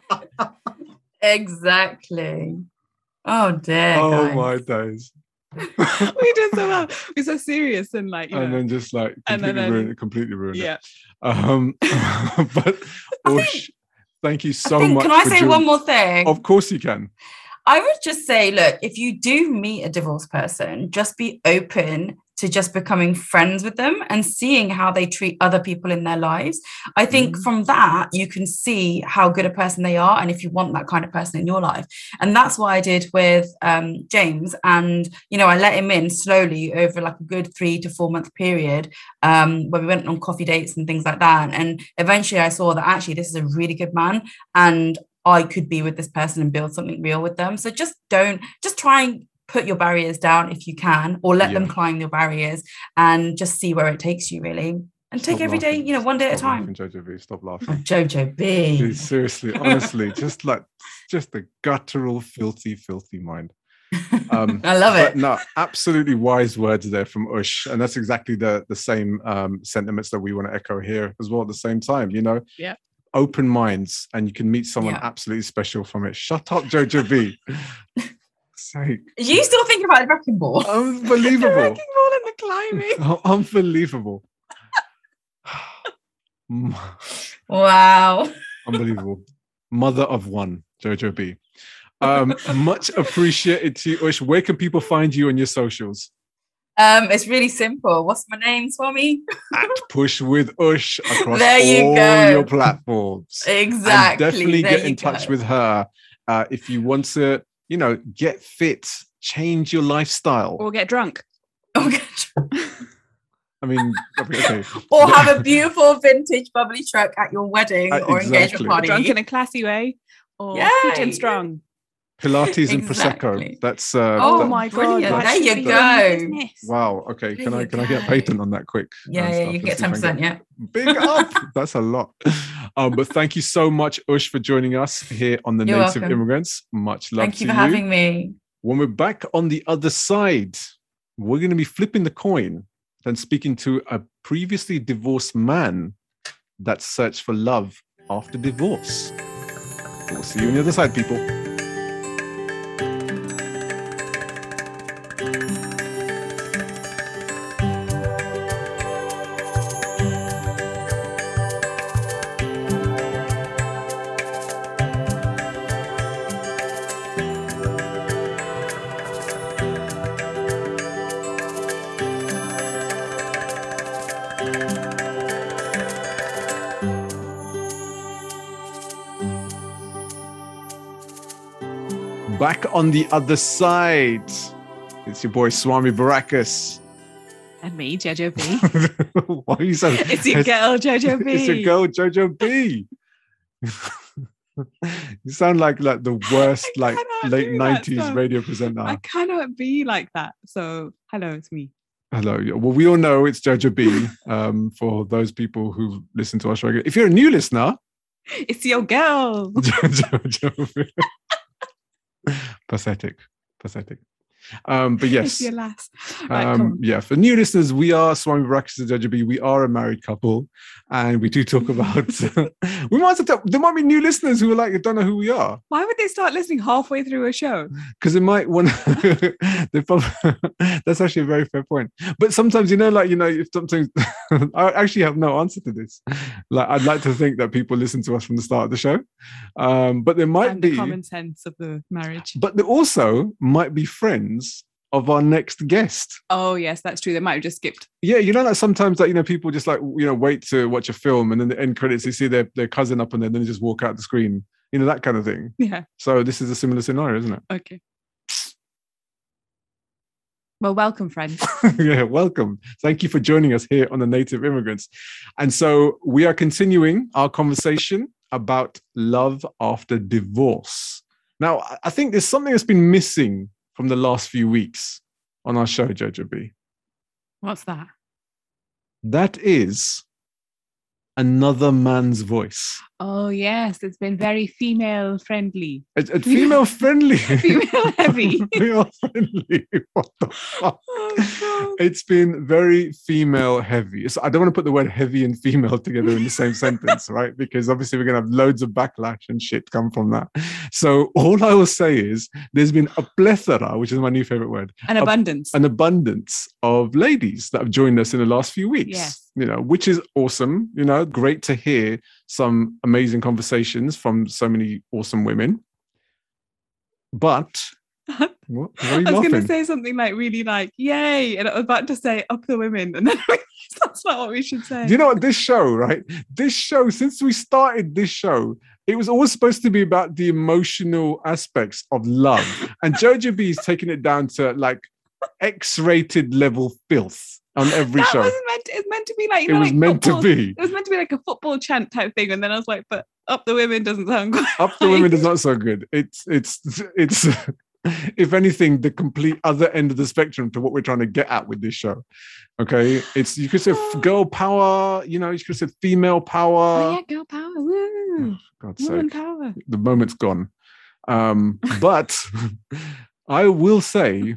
exactly. Oh dear. oh guys. my days, we did so well. We're so serious and like, you and know. then just like And completely then- ruin it, completely ruin yeah. it. Um, but I Ush, thank you so think- much. can I for say joining- one more thing? Of course you can. I would just say, look, if you do meet a divorced person, just be open to just becoming friends with them and seeing how they treat other people in their lives. I think Mm. from that, you can see how good a person they are and if you want that kind of person in your life. And that's what I did with um, James. And, you know, I let him in slowly over like a good three to four month period um, where we went on coffee dates and things like that. And eventually I saw that actually this is a really good man. And I could be with this person and build something real with them. So just don't, just try and put your barriers down if you can, or let them climb your barriers and just see where it takes you, really. And take Stop every day, laughing. you know, one day at a time. laughing, Jojo B. Stop laughing. Oh, Jojo B. Dude, seriously, honestly, just like just the guttural, filthy, filthy mind. Um, I love it. no, absolutely wise words there from Ush, and that's exactly the the same um, sentiments that we want to echo here as well. At the same time, you know, Yeah. Open minds, and you can meet someone Yeah. absolutely special from it. Shut up, Jojo B. Sake, you still thinking about the wrecking ball? unbelievable, the Wrecking ball and the climbing. Oh, unbelievable, Wow. unbelievable. Mother of one, Jojo B. Um, much appreciated to you, Ush. Where can people find you on your socials? Um, it's really simple. What's my name, Swami? At Push with Ush across There you all go. your platforms. Exactly. And definitely There get you in touch with her uh, if you want to, you know, get fit, change your lifestyle. Or get drunk. Okay. I mean, okay. or have a beautiful vintage bubbly truck at your wedding Uh, or exactly. engagement party. Drunk in a classy way. Or fit and strong. Pilates and Exactly. prosecco. That's uh, Oh that- my god. brilliant. There you be go. Wow. Okay. Can I you can I get a patent on that quick? yeah, yeah, you and get see if ten percent. Yeah. Big up. That's a lot. Um, but thank you so much, Ush, for joining us here on the You're Native welcome. Immigrants. Much love Thank you to for having me. When we're back on the other side, we're going to be flipping the coin and speaking to a previously divorced man that searched for love after divorce. We'll see you on the other side, people. Back on the other side, it's your boy Swami Barakas. And me, Jojo B. Why are you so? It's your girl, Jojo B. It's your girl Jojo B. you sound like like the worst like late nineties radio presenter. I cannot be like that. So, hello, it's me. Hello. Well, we all know it's Jojo B. Um, for those people who listen to our show, If you're a new listener, It's your girl. Jojo B. pathetic, pathetic. Um, but yes. Right, um, yeah. For new listeners, we are Swami and Jojo We are a married couple, and we do talk about. we might have to, there might be new listeners who are like, I don't know who we are. Why would they start listening halfway through a show? because they might want they probably that's actually a very fair point but sometimes you know like you know if something i actually have no answer to this like i'd like to think that people listen to us from the start of the show um but there might and be the common sense of the marriage. but there also might be friends of our next guest Oh, yes, that's true. They might have just skipped. yeah you know like sometimes like you know people just like you know wait to watch a film and then the end credits you see their, their cousin up and then they just walk out the screen you know that kind of thing Yeah. so this is a similar scenario isn't it Okay. Well, welcome, friend. yeah, welcome. Thank you for joining us here on the Native Immigrants. And so we are continuing our conversation about love after divorce. Now, I think there's something that's been missing from the last few weeks on our show, Jojo B. What's that? That is another man's voice. Oh, yes, it's been very female friendly, It's, it's female friendly. female heavy. female friendly. What the fuck? Oh, it's been very female heavy. So I don't want to put the word heavy and female together in the same sentence, right? Because obviously we're going to have loads of backlash and shit come from that. So all I will say is there's been a plethora, which is my new favorite word, An abundance. an abundance of ladies that have joined us in the last few weeks. Yes. You know, which is awesome. You know, great to hear some amazing conversations from so many awesome women. but what, what are you I was going to say something like really like yay, and I was about to say up the women, and then that's not what we should say. Do you know what this show, right? This show, since we started this show, it was always supposed to be about the emotional aspects of love. And Jojo B is taking it down to like X-rated level filth on every that show. wasn't meant. To, it's meant to be like you It know, was like meant to be. It was meant to be like a football chant type thing, and then I was like, but up the women doesn't sound good. Up the women is not so good. It's it's it's if anything, the complete other end of the spectrum to what we're trying to get at with this show. Okay. It's you could say girl power, you know, you could say female power. Oh yeah, girl power, woo, God's woman sake. power. the moment's gone. Um, but I will say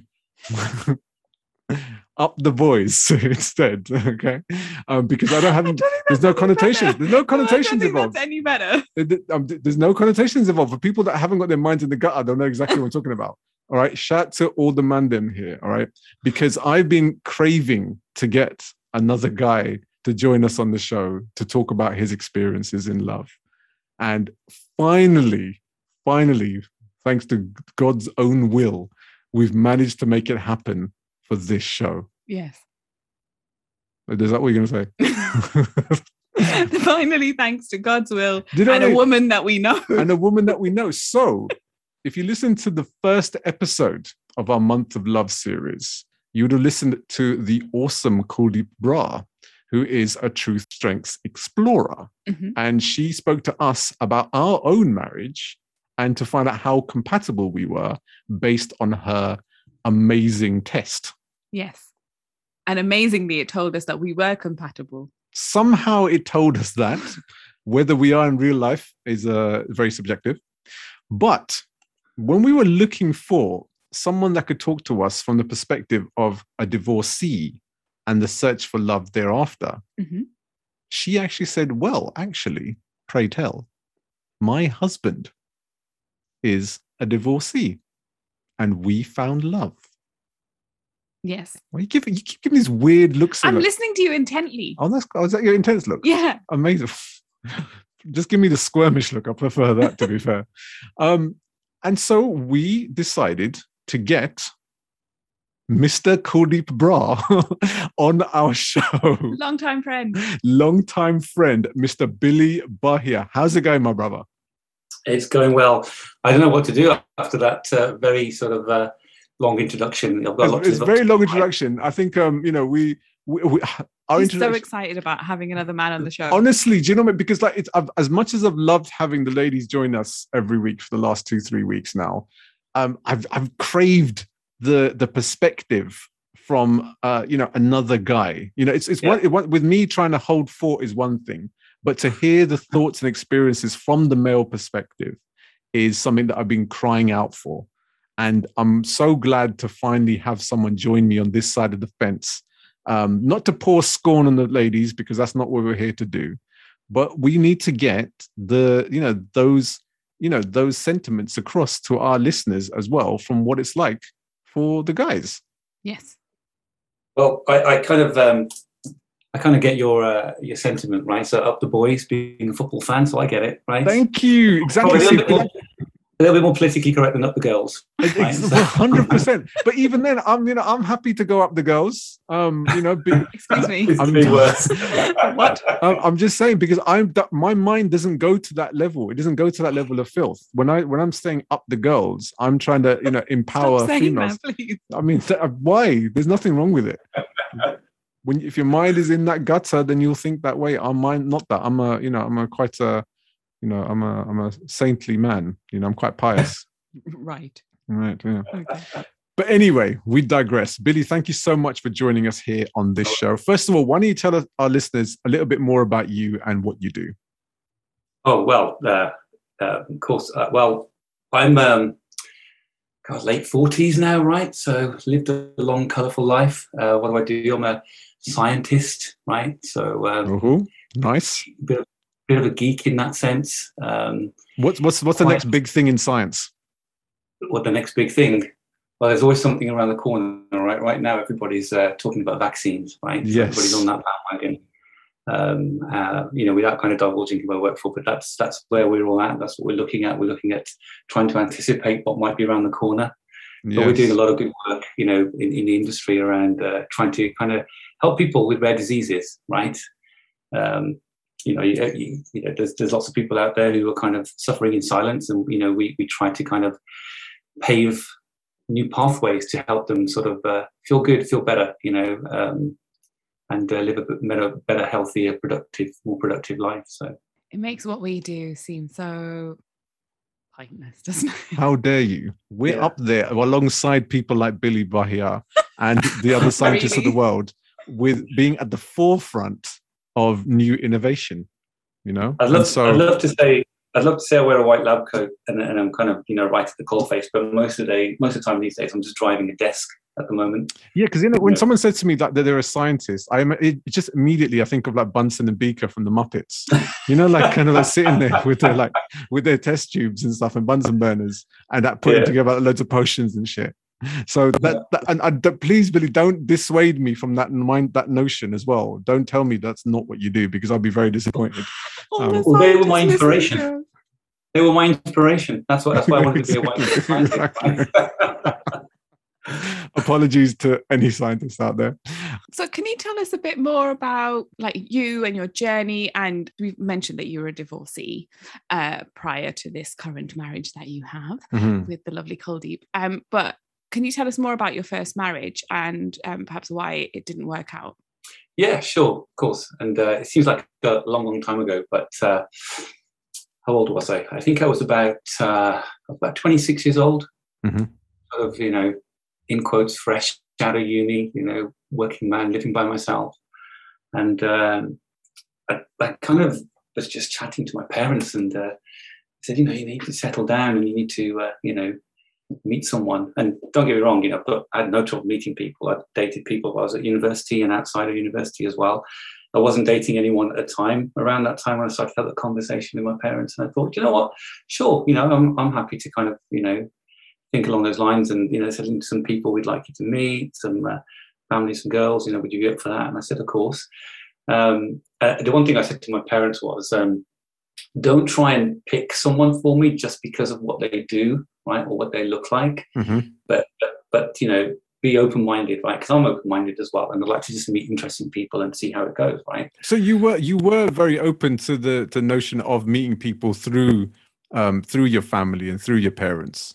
up the boys instead, okay? Um, because I don't have I don't there's no connotations. better. There's no No, connotations think involved. Any better. Um, There's no connotations involved. For people that haven't got their minds in the gutter, they don't know exactly what I'm talking about. All right. Shout to all the mandem here. All right. Because I've been craving to get another guy to join us on the show to talk about his experiences in love. And finally, finally, thanks to God's own will, we've managed to make it happen for this show. Yes. Is that what you're going to say? Finally, thanks to God's will and I- a woman that we know. and a woman that we know. So, if you listen to the first episode of our Month of Love series, you would have listened to the awesome Kuldeep Bra, who is a truth strengths explorer. Mhm. And she spoke to us about our own marriage and to find out how compatible we were based on her amazing test. Yes. And amazingly, it told us that we were compatible. somehow it told us that whether we are in real life is uh, very subjective but when we were looking for someone that could talk to us from the perspective of a divorcee and the search for love thereafter Mhm. she actually said well actually pray tell my husband is a divorcee and we found love Yes. well, you, give, you keep giving these weird looks I'm at- listening to you intently. oh that's oh, is that your intense look Yeah. amazing. Just give me the squirmish look. I prefer that, to be fair. Um, and so we decided to get Mr. Kuldeep Bra on our show. Long time friend. Longtime friend, Mr. Billy Bahia. How's it going, my brother? It's going well. I don't know what to do after that uh, very sort of uh, long introduction. I've got It's, it's live very long introduction. I think um, you know we, we, we our He's so excited about having another man on the show. Honestly, do you know what? Because like it's I've, as much as I've loved having the ladies join us every week for the last two three weeks now, um, I've I've craved the the perspective from uh, you know another guy. You know, it's it's Yeah. one, it, one with me trying to hold fort is one thing, but to hear the thoughts and experiences from the male perspective is something that I've been crying out for, and I'm so glad to finally have someone join me on this side of the fence um, not to pour scorn on the ladies because that's not what we're here to do but we need to get the you know those you know those sentiments across to our listeners as well from what it's like for the guys yes. Well, I, I kind of um, I kind of get your uh, your sentiment, right? So up the boys being a football fan, so I get it, right? thank you exactly Probably a little, bit more, a little bit more politically correct than up the girls. right? So- hundred percent. But even then, I'm you know I'm happy to go up the girls. Um, you know, be, Excuse me. I'm- been worse. What? I'm I'm just saying because I'm that my mind doesn't go to that level. It doesn't go to that level of filth. When I when I'm saying up the girls, I'm trying to you know empower Stop saying females. that. I mean, th- why? There's nothing wrong with it. when if your mind is in that gutter, then you'll think that way. I'm mind not that. I'm a you know I'm a quite a you know I'm a I'm a saintly man. You know I'm quite pious. Right. right. Yeah. Okay. But anyway, we digress. Billy, thank you so much for joining us here on this show. First of all, why don't you tell us, our listeners a little bit more about you and what you do? Oh well, uh, uh, of course. Uh, well, I'm um, God, late forties now, right? So lived a long, colourful life. Uh, what do I do? I'm a scientist, right? So um, Oh, nice. bit, of, bit of a geek in that sense. Um, What's what's what's the next big thing in science? what the next big thing? Well, there's always something around the corner, right? Right now, everybody's uh, talking about vaccines, right? Yes. everybody's on that bandwagon. um, uh, you know, without kind of divulging who I work for. But that's that's where we're all at. That's what we're looking at. We're looking at trying to anticipate what might be around the corner. Yes. But we're doing a lot of good work, you know, in, in the industry around uh, trying to kind of help people with rare diseases, right? Um, you know, you, you, know, there's there's lots of people out there who are kind of suffering in silence, and you know, we we try to kind of pave new pathways to help them sort of uh, feel good, feel better, you know, um, and uh, live a better, better, healthier, productive, more productive life. So it makes what we do seem so pointless, doesn't it? How dare you? We're yeah. up there alongside people like Billy Bahia and the other scientists really? of the world with being at the forefront of new innovation. You know, I'd love, so, I'd love to say I'd love to say I wear a white lab coat and, and I'm kind of you know right at the coal face, but most of the day, most of the time these days, I'm just driving a desk at the moment. Yeah, because you know when yeah. someone says to me that, that they're a scientist, I it just immediately I think of like Bunsen and Beaker from the Muppets. You know, like kind of like sitting there with their like with their test tubes and stuff and Bunsen burners and that putting yeah. together loads of potions and shit. So that, yeah. that and, and please, Billy, don't dissuade me from that mind, that notion as well. Don't tell me that's not what you do because I'll be very disappointed. Oh, um, well, they were my inspiration. They were my inspiration. That's what. That's why I wanted to be a white scientist. Apologies to any scientists out there. So, can you tell us a bit more about like you and your journey? And we've mentioned that you were a divorcee uh, prior to this current marriage that you have mm-hmm. with the lovely Kuldeep. Um, but can you tell us more about your first marriage and um, perhaps why it didn't work out? Yeah, sure, of course. And uh, it seems like a long, long time ago, but uh, how old was I? I think I was about uh, about 26 years old. Mm-hmm. Sort of, you know, in quotes, fresh out of uni, you know, working man, living by myself. And um, I, I, kind of was just chatting to my parents and uh, said, you know, you need to settle down and you need to, uh, you know, meet someone. And don't get me wrong, you know, but I had no trouble meeting people. I dated people I was at university and outside of university as well. I wasn't dating anyone at the time. Around that time when I started to have the conversation with my parents, and I thought, you know what, sure, you know, I'm I'm happy to kind of, you know, think along those lines. And you know, said some people we'd like you to meet, some uh, families, some girls. You know, would you be up for that? And I said, of course. Um, uh, the one thing I said to my parents was, um, don't try and pick someone for me just because of what they do right, or what they look like. Mm-hmm. But, but, but you know, be open-minded, right? Because I'm open-minded as well, and I'd like to just meet interesting people and see how it goes, right? So you were you were very open to the the notion of meeting people through um, through your family and through your parents.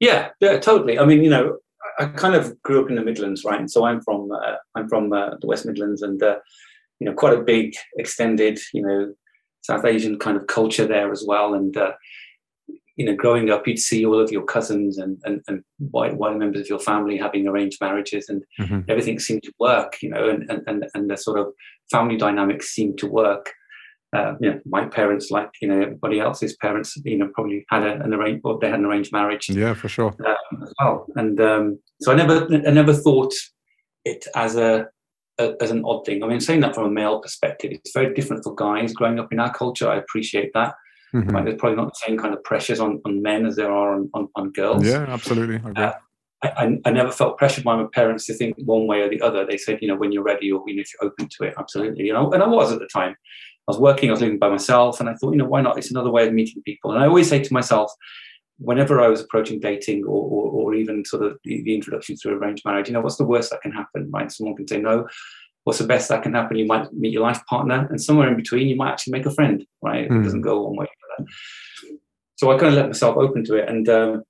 Yeah, yeah, totally. I mean, you know, I kind of grew up in the Midlands, right? And so I'm from uh, I'm from uh, the West Midlands, and uh, you know, quite a big, extended, you know, South Asian kind of culture there as well, and uh, you know, growing up, you'd see all of your cousins and, and, and white, white members of your family having arranged marriages and mm-hmm. everything seemed to work, you know, and, and, and the sort of family dynamics seemed to work. Uh, you know, my parents, like, you know, everybody else's parents, you know, probably had a, an arranged, or they had an arranged marriage. Yeah, for sure. Um, as well. And um, so I never, I never thought it as a, a, as an odd thing. I mean, saying that from a male perspective, it's very different for guys growing up in our culture. I appreciate that. Mm-hmm. Like there's probably not the same kind of pressures on, on men as there are on, on, on girls. Yeah, absolutely. I, uh, I, I, never felt pressured by my parents to think one way or the other. They said, you know, when you're ready or you know, if you're open to it, absolutely. You know, and I was at the time. I was working, I was living by myself, and I thought, you know, why not? It's another way of meeting people. And I always say to myself, whenever I was approaching dating or, or, or even sort of the, the introduction to arranged marriage, you know, what's the worst that can happen, right? Someone can say no what's the best that can happen? You might meet your life partner, and somewhere in between, you might actually make a friend, right? Mm. It doesn't go one way. So I kind of let myself open to it, and um,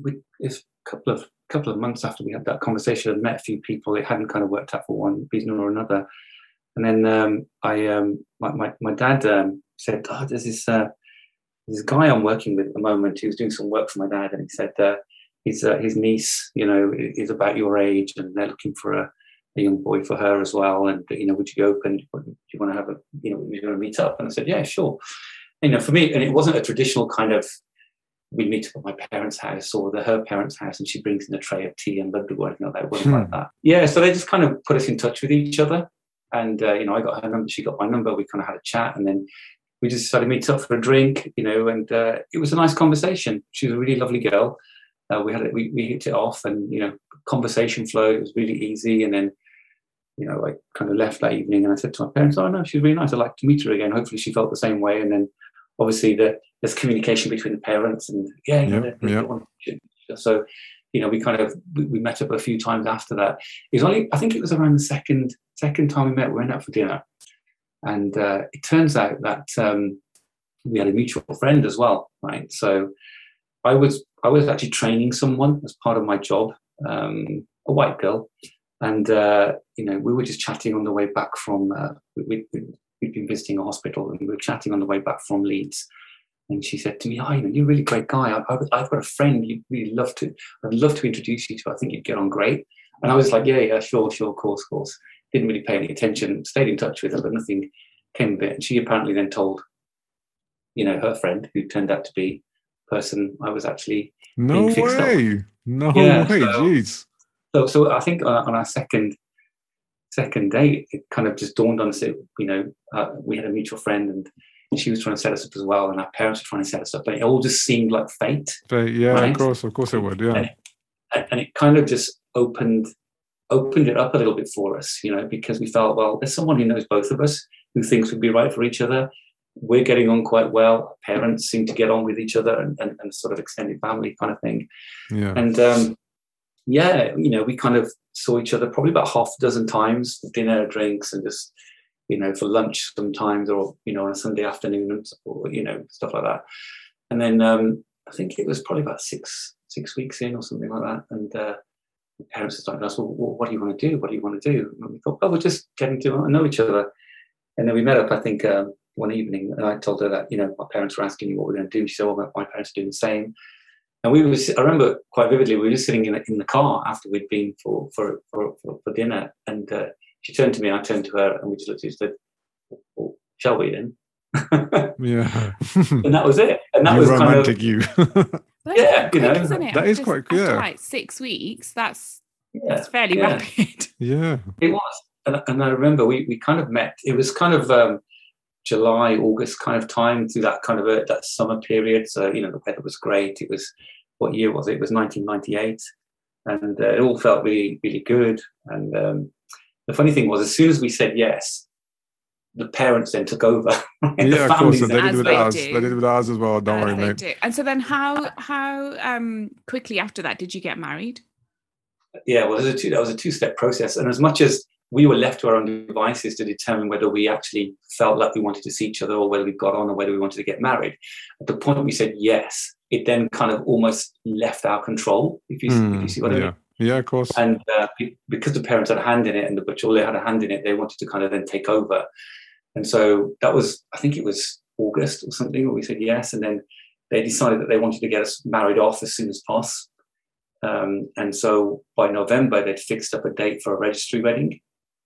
we, it's a couple of couple of months after we had that conversation, I met a few people. It hadn't kind of worked out for one reason or another, and then um, I, um, my, my, my dad um, said, "Oh, there's this uh, this guy I'm working with at the moment. He was doing some work for my dad, and he said." Uh, his, uh, his niece, you know, is about your age, and they're looking for a, a young boy for her as well. And you know, would you be open? Do you want to have a you know, you want to meet up? And I said, yeah, sure. You know, for me, and it wasn't a traditional kind of we meet up at my parents' house or the her parents' house, and she brings in a tray of tea and laddu or anything like that wasn't hmm. like that. Yeah, so they just kind of put us in touch with each other. And uh, you know, I got her number, she got my number. We kind of had a chat, and then we just decided to meet up for a drink. You know, and uh, it was a nice conversation. She was a really lovely girl. Uh, we had it, we, we hit it off, and you know, conversation flowed. It was really easy, and then you know, I kind of left that evening and I said to my parents, oh no, she's really nice. I'd like to meet her again. Hopefully she felt the same way. And then obviously the, there's communication between the parents and yeah, you know, Yep, they- they yep. want to- so, you know, we kind of, we, we met up a few times after that. It was only, I think it was around the second, second time we met, we went out for dinner. And uh, it turns out that um, we had a mutual friend as well, right? So I was, I was actually training someone as part of my job, um, a white girl, and uh, you know we were just chatting on the way back from uh, we, we, we'd been visiting a hospital and we were chatting on the way back from Leeds. And she said to me, "Oh, you know, you're a really great guy. I, I've got a friend you'd really love to. I'd love to introduce you to. I think you'd get on great." And I was like, "Yeah, yeah, sure, sure, course, course." Didn't really pay any attention. Stayed in touch with her, but nothing came of it. And she apparently then told, you know, her friend, who turned out to be the person I was actually No being fixed up. way. No Yeah, way. so- Jeez. so so I think on, on our second second date, it kind of just dawned on us that you know uh, we had a mutual friend and she was trying to set us up as well, and our parents were trying to set us up, but it all just seemed like fate, But yeah, Right. of course, of course it would. Yeah. and, and and it kind of just opened opened it up a little bit for us, you know, because we felt well, there's someone who knows both of us who thinks we'd be right for each other. We're getting on quite well. Our parents seem to get on with each other, and, and, and sort of extended family kind of thing. Yeah. And um, yeah, you know, we kind of saw each other probably about half a dozen times, for dinner, drinks, and just you know for lunch sometimes, or you know on a Sunday afternoon, or you know stuff like that. And then um, I think it was probably about six six weeks in or something like that, and. Uh, the parents started to ask, well, what do you want to do? What do you want to do? And we thought, oh, we're just getting to know each other. And then we met up, I think, um, one evening, and I told her that, you know, my parents were asking me what we're going to do. She said, well, my, parents are doing the same. And we was, I remember quite vividly, we were just sitting in, in the car after we'd been for, for, for, for, for dinner. And uh, she turned to me, I turned to her, and we just looked at each other, well, shall we then? Yeah. and that was it. And that you was kind of, romantic you. That's Yeah, quite you know, quick, isn't it? that is Just quite- after, yeah. like six weeks. That's yeah, that's fairly yeah. rapid. yeah. It was, and, and I remember we, we kind of met. It was kind of um, July, August kind of time through that kind of a, that summer period. So you know the weather was great. It was what year was it? It was 1998, and uh, it all felt really really good. And um, the funny thing was, as soon as we said yes, the parents then took over. the Yeah, of course. And they did As with they ours. do. They did with ours as well. Don't As worry, mate. do. And so then, how how um quickly after that did you get married? yeah, well, there's a two, that was a two-step process, and as much as we were left to our own devices to determine whether we actually felt like we wanted to see each other or whether we got on or whether we wanted to get married, at the point we said yes, it then kind of almost left our control. If you, if you Mm, see what I yeah. mean. Yeah, of course. And uh, because the parents had a hand in it and the butcher had a hand in it, they wanted to kind of then take over. And so that was, I think it was August or something, where we said yes, and then they decided that they wanted to get us married off as soon as possible. Um, and so by November, they'd fixed up a date for a registry wedding.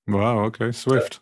Wow. Okay. Swift.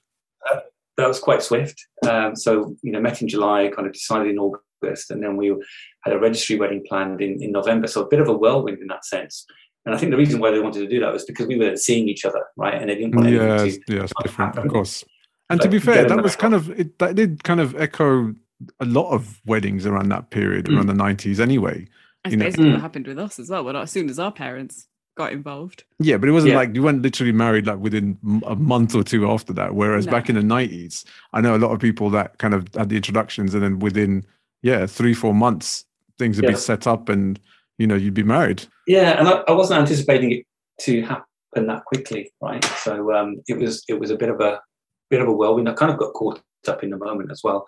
That was quite swift. Um, so, you know, met in July, kind of decided in August, and then we had a registry wedding planned in, in November. So a bit of a whirlwind in that sense. And I think the reason why they wanted to do that was because we weren't seeing each other, right? And they didn't want anything Yeah, to it's- yeah, it's different, of course. And to be fair, that was kind of it. That did kind of echo a lot of weddings around that period, Mm. around the nineties, anyway. That's You know- basically Mm. what happened with us as well. Well, as soon as our parents got involved. Yeah, but it wasn't Yeah. like you weren't literally married like within a month or two after that. Whereas No. back in the nineties, I know a lot of people that kind of had the introductions, and then within yeah three four months things would Yeah. be set up, and you know you'd be married. Yeah, and I, I wasn't anticipating it to happen that quickly, right? So um, it was it was a bit of a bit of a whirlwind. I kind of got caught up in the moment as well,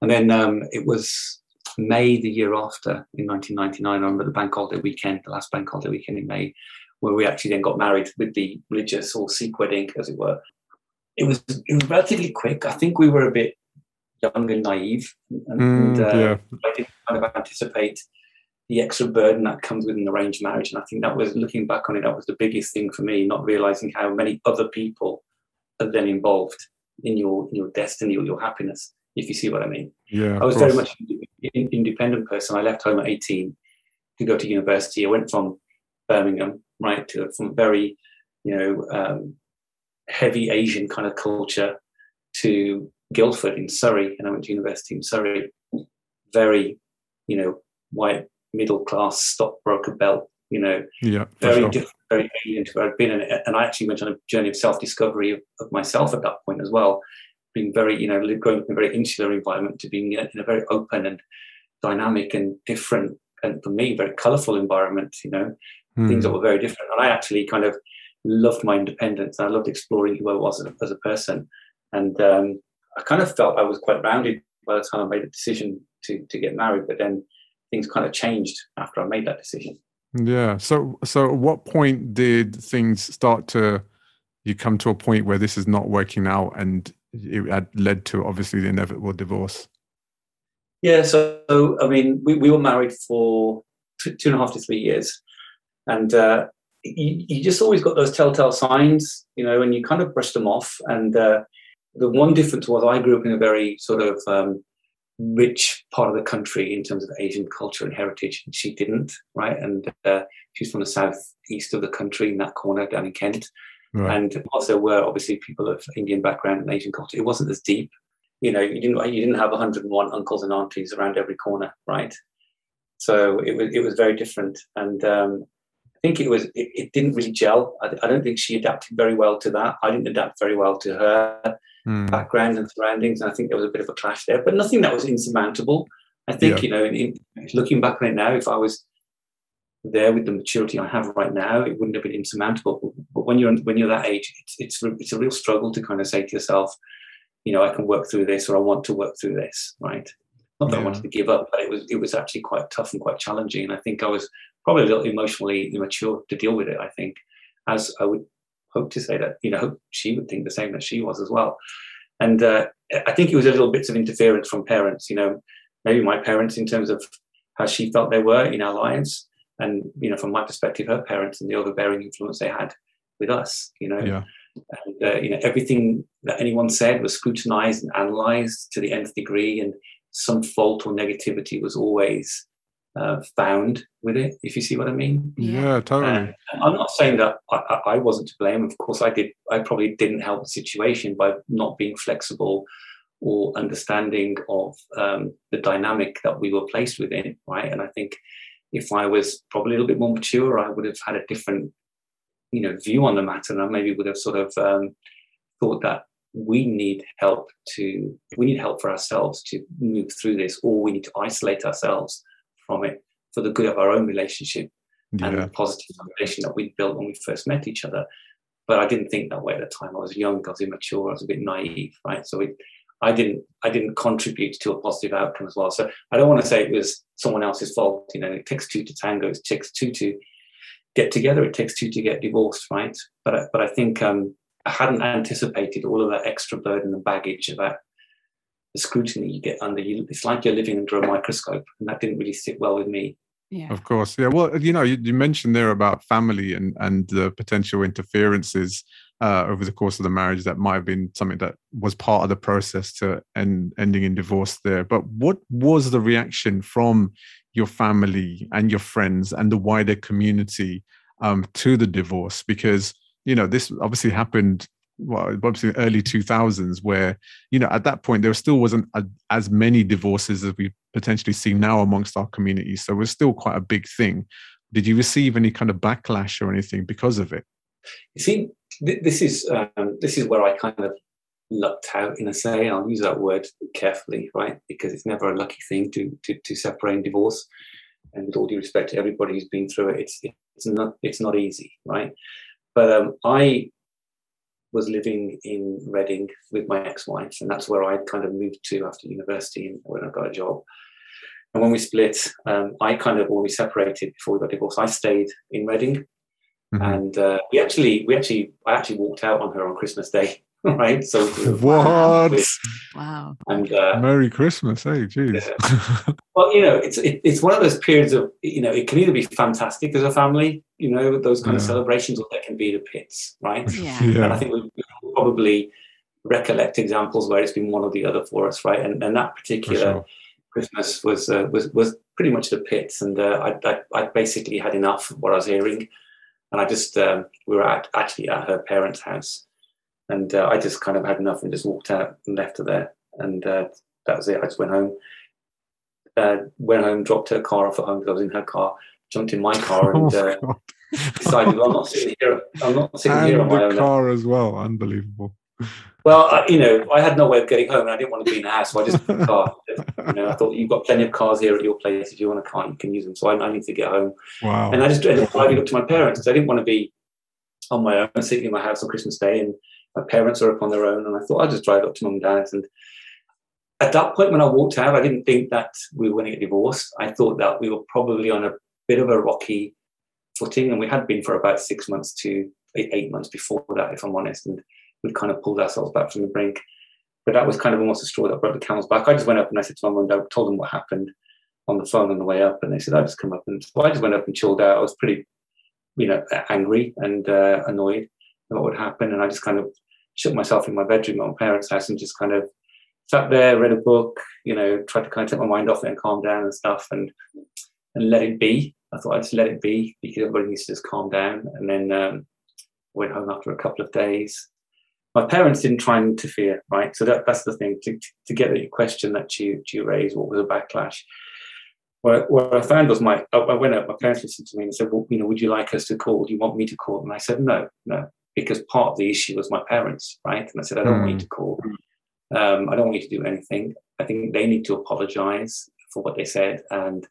and then um, it was May the year after in 1999. I remember the bank holiday weekend, the last bank holiday weekend in May, where we actually then got married with the religious or Sikh wedding, as it were. It was it was relatively quick. I think we were a bit young and naive, and, Mm, uh, yeah, I didn't kind of anticipate the extra burden that comes with an arranged marriage. And I think that was looking back on it, that was the biggest thing for me, not realizing how many other people are then involved in your in your destiny or your happiness, if you see what I mean. yeah. I was very much an independent person. I left home at 18 to go to university. I went from Birmingham, right, to from very, you know, um, heavy Asian kind of culture to Guildford in Surrey, and I went to university in Surrey. Very, you know, white middle class stockbroker belt, you know, yeah, very sure. different, very alien to where I'd been, and, and I actually went on a journey of self-discovery of, of, myself at that point as well. Being very, you know, going from a very insular environment to being in a very open and dynamic and different, and for me, very colourful environment. You know, mm. things that were very different, and I actually kind of loved my independence. I loved exploring who I was as a, as a person, and um, I kind of felt I was quite rounded by the time I made the decision to to get married. But then things kind of changed after I made that decision. Yeah. So so at what point did things start to you come to a point where this is not working out and it had led to obviously the inevitable divorce? Yeah, so I mean, we, we were married for two, and a half to three years, and uh, you, you, just always got those telltale signs, you know, and you kind of brush them off. And uh, the one difference was I grew up in a very sort of um, rich part of the country in terms of Asian culture and heritage, and she didn't, right? And uh, she's from the southeast of the country in that corner down in Kent. Right. And also were obviously people of Indian background and Asian culture. It wasn't as deep. You know, you didn't you didn't have 101 uncles and aunties around every corner, right? So it was it was very different, and um, think it was it, it didn't really gel. I, I, don't think she adapted very well to that. I didn't adapt very well to her mm. background and surroundings. And I think there was a bit of a clash there, but nothing that was insurmountable. I think, yeah. you know, in, in, looking back on it now, if I was there with the maturity I have right now, it wouldn't have been insurmountable. But when you're when you're that age, it's it's it's a real struggle to kind of say to yourself, you know, I can work through this, or I want to work through this, right? Not that yeah. I wanted to give up, but it was it was actually quite tough and quite challenging. And I think I was probably a little emotionally immature to deal with it. I think, as I would hope to say that you know she would think the same that she was as well. And uh, I think it was a little bits of interference from parents. You know, maybe my parents in terms of how she felt they were in our lives, and you know, from my perspective, her parents and the overbearing influence they had with us. You know. Yeah. And, uh, you know everything that anyone said was scrutinized and analyzed to the nth degree, and some fault or negativity was always uh, found with it, if you see what I mean. Yeah, totally. Uh, I'm not saying that I, I, wasn't to blame. Of course, I did. I probably didn't help the situation by not being flexible or understanding of um, the dynamic that we were placed within, right? And I think if I was probably a little bit more mature, I would have had a different, you know, view on the matter, and I maybe would have sort of um, thought that we need help to we need help for ourselves to move through this, or we need to isolate ourselves from it for the good of our own relationship yeah. and the positive foundation that we built when we first met each other. But I didn't think that way at the time. I was young, I was immature, I was a bit naive, right? So it, I didn't I didn't contribute to a positive outcome as well. So I don't want to say it was someone else's fault. You know, it takes two to tango. It takes two to get together. It takes two to get divorced, right? But but I think um, I hadn't anticipated all of that extra burden and baggage about the scrutiny you get under you it's like you're living under a microscope and that didn't really sit well with me yeah. Of course. Yeah. Well, you know, you, you, mentioned there about family and and the potential interferences uh, over the course of the marriage that might have been something that was part of the process to end ending in divorce there. But what was the reaction from your family and your friends and the wider community um, to the divorce? Because you know this obviously happened well, obviously early 2000s, where, you know, at that point, there still wasn't a, as many divorces as we potentially see now amongst our community. So it was still quite a big thing. Did you receive any kind of backlash or anything because of it? You see, th- this is um, this is where I kind of lucked out in a say. I'll use that word carefully, right? Because it's never a lucky thing to to, to separate and divorce. And with all due respect to everybody who's been through it, it's it's not it's not easy, right? But um, I was living in Reading with my ex-wife, and that's where I'd kind of moved to after university and when I got a job. And when we split, um, I kind of when we separated before we got divorced, I stayed in Reading, mm-hmm. and uh, we actually we actually I actually walked out on her on Christmas Day right? So what? Wow! And uh, Merry Christmas, hey, geez. Yeah. well, you know, it's it, it's one of those periods of you know it can either be fantastic as a family, you know, those kind yeah. of celebrations, or there can be the pits, right? Yeah. yeah. And I think we probably recollect examples where it's been one or the other for us, right? And and that particular. Sure. Christmas was uh, was was pretty much the pits, and uh, I, I I basically had enough of what I was hearing, and I just um, we were at, actually at her parents' house, and uh, I just kind of had enough and just walked out and left her there. And uh, that was it. I just went home. Uh, went home, dropped her car off at home because I was in her car, jumped in my car, and oh, uh, decided well, I'm not sitting here. I'm not sitting and here on my own. car as well. Unbelievable. Well, I, you know, I had no way of getting home, and I didn't want to be in the house, so I just took a car. You know, I thought you've got plenty of cars here at your place. If you want a car, you can use them. So I, I need to get home, Wow. and I just ended up driving up to my parents because I didn't want to be on my own, sitting in my house on Christmas Day, and my parents are up on their own. And I thought I'd just drive up to mum and dad's. And at that point, when I walked out, I didn't think that we were going to get divorced. I thought that we were probably on a bit of a rocky footing, and we had been for about six months to eight, months before that, if I'm honest. And we'd kind of pulled ourselves back from the brink. But that was kind of almost a straw that broke the camel's back. I just went up and I said to my mum and dad, told them what happened on the phone on the way up, and they said, "I'll just come up." And so I just went up and chilled out. I was pretty, you know, angry and uh, annoyed what would happen, and I just kind of shut myself in my bedroom at my parents' house and just kind of sat there, read a book, you know, tried to kind of take my mind off it and calm down and stuff, and and let it be. I thought I'd just let it be because everybody needs to just calm down. And then um, went home after a couple of days. My parents didn't try and interfere, right? So that, that's the thing. To, to get your question that you, you raised, what was a backlash? What, what I found was my, I went up, my parents listened to me and said, well, you know, would you like us to call? Do you want me to call? And I said, no, no, because part of the issue was my parents, right? And I said, I don't want you to call. Um, I don't want you to do anything. I think they need to apologize for what they said. And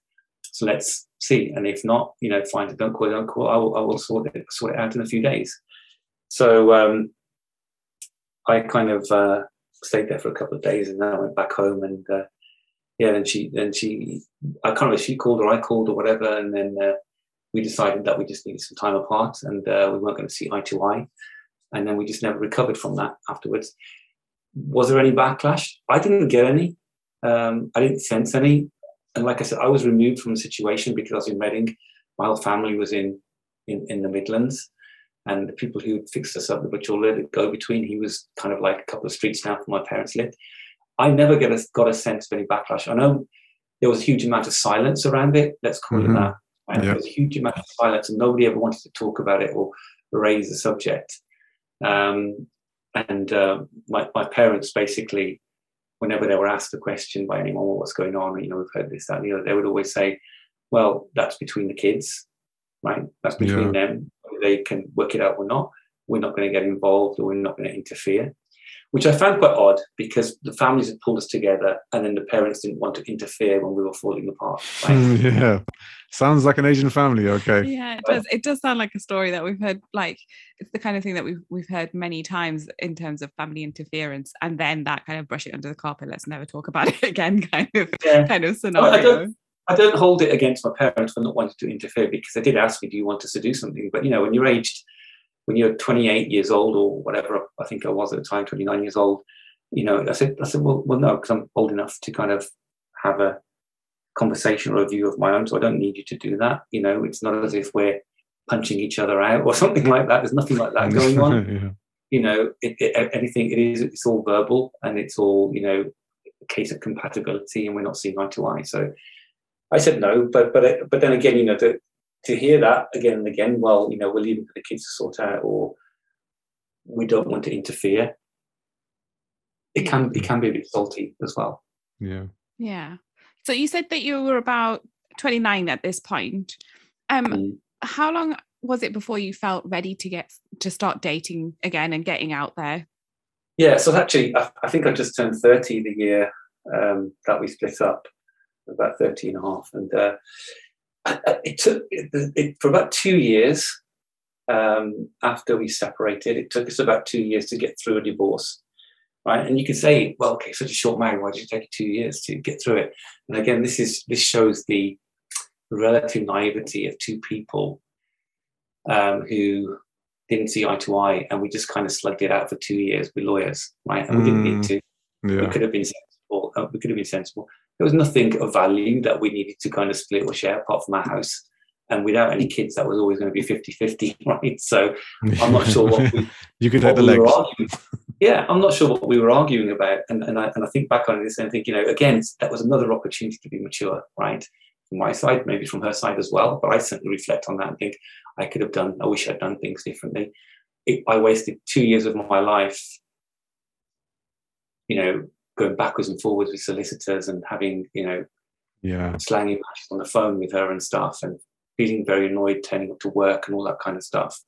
so let's see. And if not, you know, fine, don't call, don't call. I will, I will sort it, sort it out in a few days. So um, I kind of uh, stayed there for a couple of days and then I went back home and uh, yeah, then she, then she, I can't remember if she called or I called or whatever. And then uh, we decided that we just needed some time apart and uh, we weren't going to see eye to eye. And then we just never recovered from that afterwards. Was there any backlash? I didn't get any. Um, I didn't sense any. And like I said, I was removed from the situation because I was in Reading. My whole family was in, in, in the Midlands. And the people who fixed us up, the butcher, the go between, he was kind of like a couple of streets down from my parents' lived. I never get a, got a sense of any backlash. I know there was a huge amount of silence around it. Let's call Mhm. it that. And Yeah. There was a huge amount of silence, and nobody ever wanted to talk about it or raise the subject. Um, and uh, my, my parents basically, whenever they were asked a question by anyone, well, what's going on? You know, we've heard this, that, and the other, they would always say, well, that's between the kids, right? That's between them. They can work it out or not. We're not going to get involved or we're not going to interfere, which I found quite odd because the families had pulled us together and then the parents didn't want to interfere when we were falling apart. Right? yeah. Sounds like an Asian family. Okay. Yeah, it does. It does sound like a story that we've heard. Like it's the kind of thing that we've we've heard many times in terms of family interference, and then that kind of brush it under the carpet. Let's never talk about it again. Kind of Yeah. kind of scenario. I don't- I don't hold it against my parents for not wanting to interfere because they did ask me, "Do you want us to do something?" But you know, when you're aged, when you're 28 years old or whatever, I think I was at the time, 29 years old. You know, I said, I said, well, well, no, because I'm old enough to kind of have a conversation or a view of my own, so I don't need you to do that. You know, it's not as if we're punching each other out or something like that. There's nothing like that going on yeah. you know, it, it, anything it is, it's all verbal and it's all, you know, a case of compatibility and we're not seeing eye to eye. So I said no, but but but then again, you know, to to hear that again and again, well, you know, we're leaving for the kids to sort out, or we don't want to interfere. It can it mm-hmm. can be a bit salty as well. Yeah. Yeah. So you said that you were about 29 at this point. Um, Mm. how long was it before you felt ready to get to start dating again and getting out there? Yeah, so actually, I, I think I just turned 30 the year um, that we split up, about 30 and a half. And uh, I- I- it took it, it, for about two years um, after we separated, it took us about two years to get through a divorce. Right. And you could say, well, okay, such a short marriage, why did it take you two years to get through it? And again, this is this shows the relative naivety of two people um, who didn't see eye to eye, and we just kind of slugged it out for two years with lawyers, right? And we didn't need Mm. to. We could have been sensible. uh, we could have been sensible. There was nothing of value that we needed to kind of split or share apart from our house. And without any kids, that was always going to be 50 50, right? So I'm not sure what we, you could what take the we were legs. Yeah, I'm not sure what we were arguing about. And, and, I, and I think back on this and think, you know, again, that was another opportunity to be mature, right? From my side, maybe from her side as well. But I certainly reflect on that and think I could have done, I wish I'd done things differently. It, I wasted two years of my life, you know, going backwards and forwards with solicitors and having, you know, Yeah. slanging matches on the phone with her and stuff. And feeling very annoyed turning up to work and all that kind of stuff.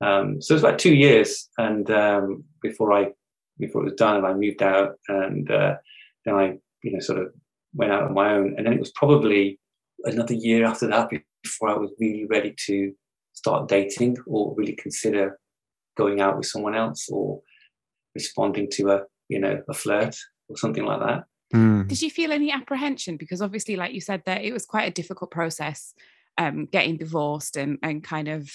Um, so it was about two years, and um, before I before it was done, and I moved out, and uh, then I you know sort of went out on my own, and then it was probably another year after that before I was really ready to start dating or really consider going out with someone else or responding to a you know a flirt or something like that. Mm. Did you feel any apprehension? Because obviously, like you said, that it was quite a difficult process um, getting divorced and and kind of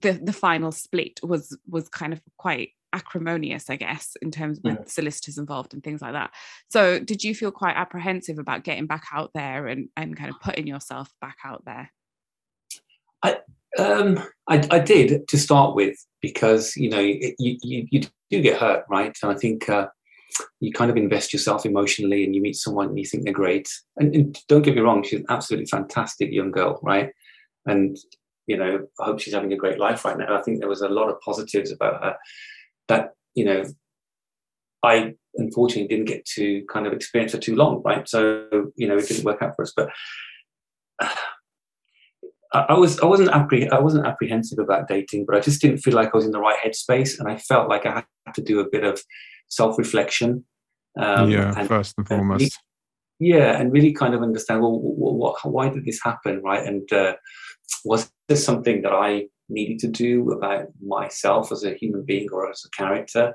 the the final split was was kind of quite acrimonious, I guess, in terms of yeah. solicitors involved and things like that. So, did you feel quite apprehensive about getting back out there and and kind of putting yourself back out there? I um, I, I did to start with because you know you, you, you do get hurt, right? And I think uh, you kind of invest yourself emotionally, and you meet someone and you think they're great. And, and don't get me wrong, she's an absolutely fantastic young girl, right? And you know, I hope she's having a great life right now. I think there was a lot of positives about her that you know I unfortunately didn't get to kind of experience for too long, right? So you know, it didn't work out for us, but. Uh, I was I wasn't appreh- I wasn't apprehensive about dating, but I just didn't feel like I was in the right headspace, and I felt like I had to do a bit of self reflection. Um, yeah, and, first and foremost. And really, yeah, and really kind of understand well, what, what why did this happen, right? And uh, was this something that I needed to do about myself as a human being or as a character?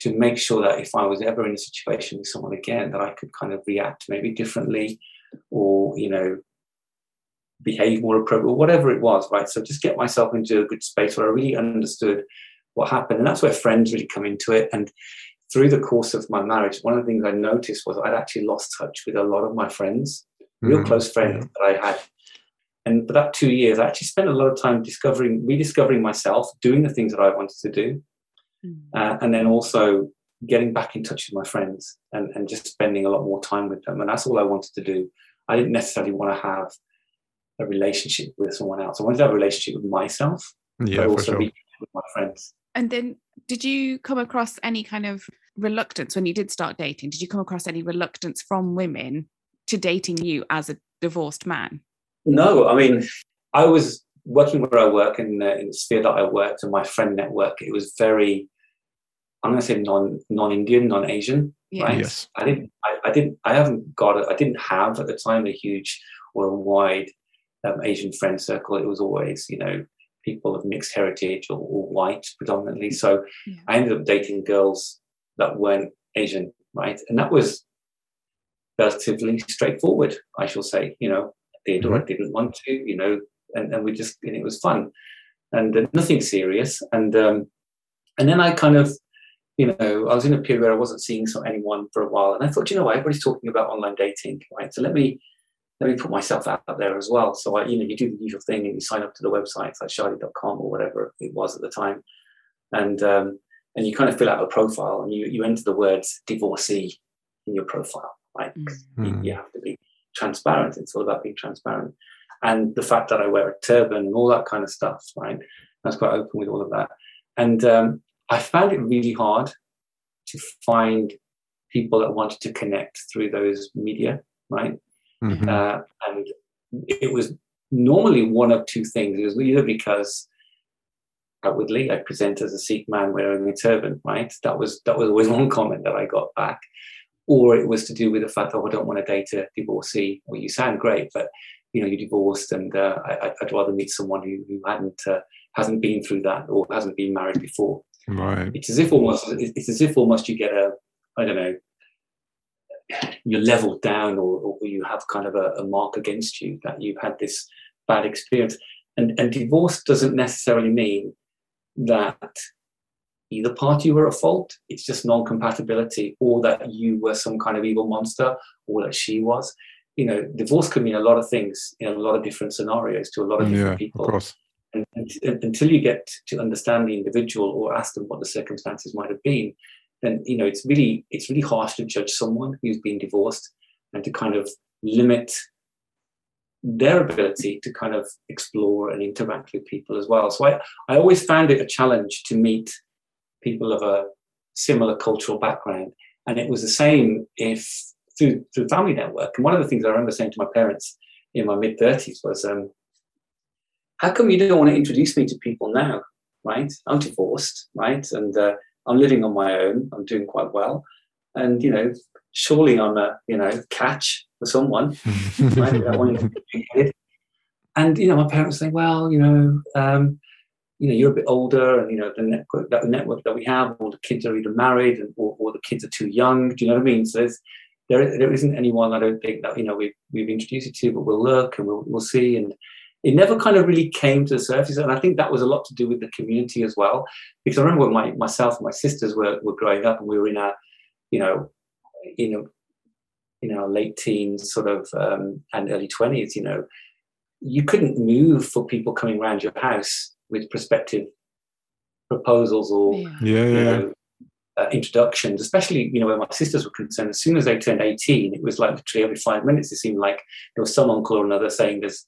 To make sure that if I was ever in a situation with someone again, that I could kind of react maybe differently, or you know, behave more appropriate, whatever it was, right? So just get myself into a good space where I really understood what happened. And that's where friends really come into it. And through the course of my marriage, one of the things I noticed was I'd actually lost touch with a lot of my friends, real mm, close friends that I had. And for that two years, I actually spent a lot of time discovering, rediscovering myself, doing the things that I wanted to do. Mm. Uh, and then also getting back in touch with my friends and, and just spending a lot more time with them. And that's all I wanted to do. I didn't necessarily want to have a relationship with someone else. I wanted to have a relationship with myself, yeah, but also sure. with my friends. And then, did you come across any kind of reluctance when you did start dating? Did you come across any reluctance from women to dating you as a divorced man? No, I mean, I was working where I work in, uh, in the sphere that I worked and my friend network. It was very, I'm going to say non non Indian, non Asian. Yeah. Right? Yes. I didn't. I, I didn't. I haven't got. A, I didn't have at the time a huge or a wide um, Asian friend circle, it was always, you know, people of mixed heritage or, or white predominantly. So yeah. I ended up dating girls that weren't Asian, right? And that was relatively straightforward, I shall say. You know, did or I mm-hmm. didn't want to, you know, and, and we just, and it was fun and uh, nothing serious. And um, and then I kind of, you know, I was in a period where I wasn't seeing anyone for a while, and I thought, you know what, everybody's talking about online dating, right? So let me let me put myself out there as well. So I, you know, you do the usual thing and you sign up to the websites like shaadi.com or whatever it was at the time. And um, and you kind of fill out a profile and you, you enter the words divorcee in your profile, right? Mm-hmm. You, you, have to be transparent. It's all about being transparent. And the fact that I wear a turban and all that kind of stuff, right? I was quite open with all of that. And um, I found it really hard to find people that wanted to connect through those media, right? Mm-hmm. Uh, and it was normally one of two things. It was either because outwardly I present as a Sikh man wearing a turban, right? That was that was always one comment that I got back. Or it was to do with the fact that oh, I don't want to date a divorcee. Well, you sound great, but you know you're divorced, and uh, I, would rather meet someone who, who hadn't uh, hasn't been through that or hasn't been married before. Right. It's as if almost it's as if almost you get a I don't know you're leveled down or, or you have kind of a, a, mark against you that you've had this bad experience. And, and divorce doesn't necessarily mean that either party were at fault, it's just non compatibility, or that you were some kind of evil monster, or that she was. You know, divorce can mean a lot of things in a lot of different scenarios to a lot of different yeah, people. Of course. And, and, until you get to understand the individual or ask them what the circumstances might have been, then you know it's really it's really harsh to judge someone who's been divorced and to kind of limit their ability to kind of explore and interact with people as well. So I, I always found it a challenge to meet people of a similar cultural background. And it was the same if through through family network. And one of the things I remember saying to my parents in my mid 30s was, um, how come you don't want to introduce me to people now? Right? I'm divorced, right? And uh, I'm living on my own. I'm doing quite well. And, you know, surely I'm a, you know, catch for someone. right? and, you know, my parents say, well, you know, um, you know, you're a bit older and, you know, the network that, the network that we have, all the kids are either married and, or, or the kids are too young. Do you know what I mean? So there, there isn't anyone I don't think that, you know, we've, we've introduced you to, but we'll look and we'll, we'll see. And, it never kind of really came to the surface. And I think that was a lot to do with the community as well. Because I remember when my, myself and my sisters were, were growing up and we were in our, you know, in a, in our late teens sort of um, and early 20s, you know, you couldn't move for people coming around your house with prospective proposals or yeah, yeah, you know. Uh, introductions, especially you know where my sisters were concerned. As soon as they turned 18, it was like literally every five minutes it seemed like there was some uncle or another saying there's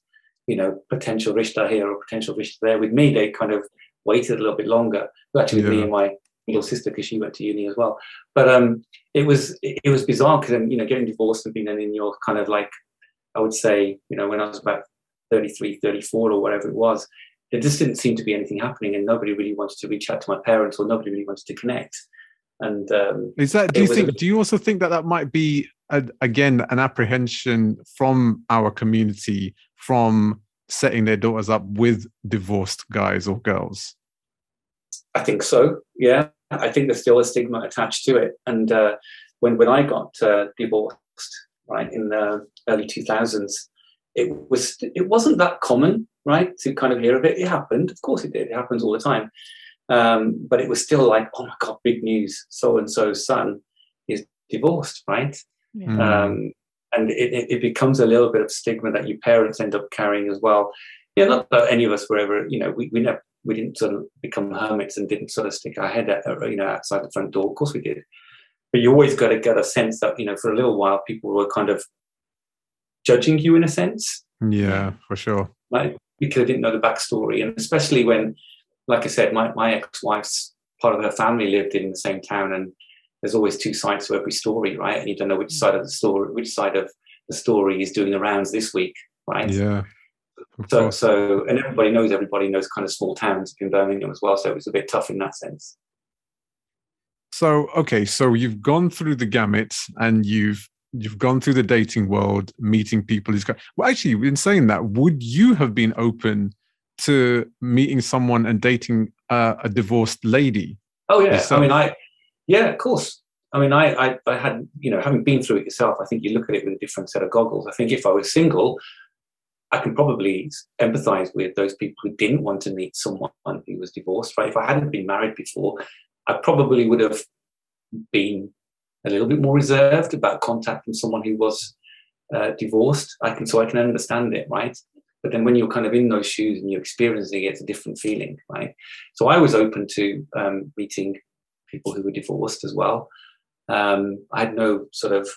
you know, potential rishta here or potential rishta there. With me, they kind of waited a little bit longer. Actually, with yeah. me and my little sister, because she went to uni as well. But um, it was it was bizarre because you know, getting divorced and being in your kind of like, I would say, you know, when I was about 33, 34 or whatever it was, there just didn't seem to be anything happening, and nobody really wanted to reach out to my parents or nobody really wanted to connect. And um, is that? Do you think? A, do you also think that that might be a, again an apprehension from our community from setting their daughters up with divorced guys or girls? I think so. Yeah, I think there's still a stigma attached to it. And uh, when when I got uh, divorced, right in the early 2000s, it was it wasn't that common, right, to kind of hear of it. It happened, of course, it did. It happens all the time. Um, but it was still like, oh my god, big news! So and so's son is divorced, right? Yeah. Um, and it, it becomes a little bit of stigma that your parents end up carrying as well. Yeah, not that any of us were ever, you know, we, we never we didn't sort of become hermits and didn't sort of stick our head out, you know, outside the front door. Of course we did. But you always got to get a sense that, you know, for a little while people were kind of judging you in a sense. Yeah, for sure. Like because I didn't know the backstory. And especially when, like I said, my, my ex-wife's part of her family lived in the same town and there's always two sides to every story, right? And you don't know which side of the story, which side of the story is doing the rounds this week, right? Yeah. So, so, and everybody knows everybody knows kind of small towns in Birmingham as well. So it was a bit tough in that sense. So, okay, so you've gone through the gamut and you've you've gone through the dating world, meeting people. Who's well, actually, in saying that, would you have been open to meeting someone and dating uh, a divorced lady? Oh yeah, yourself? I mean, I yeah, of course. I mean, I, I, I had, you know, having been through it yourself, I think you look at it with a different set of goggles. I think if I was single, I can probably empathize with those people who didn't want to meet someone who was divorced, right? If I hadn't been married before, I probably would have been a little bit more reserved about contacting someone who was uh, divorced. I can, so I can understand it, right? But then when you're kind of in those shoes and you're experiencing it, it's a different feeling, right? So I was open to um, meeting people who were divorced as well. Um, I had no sort of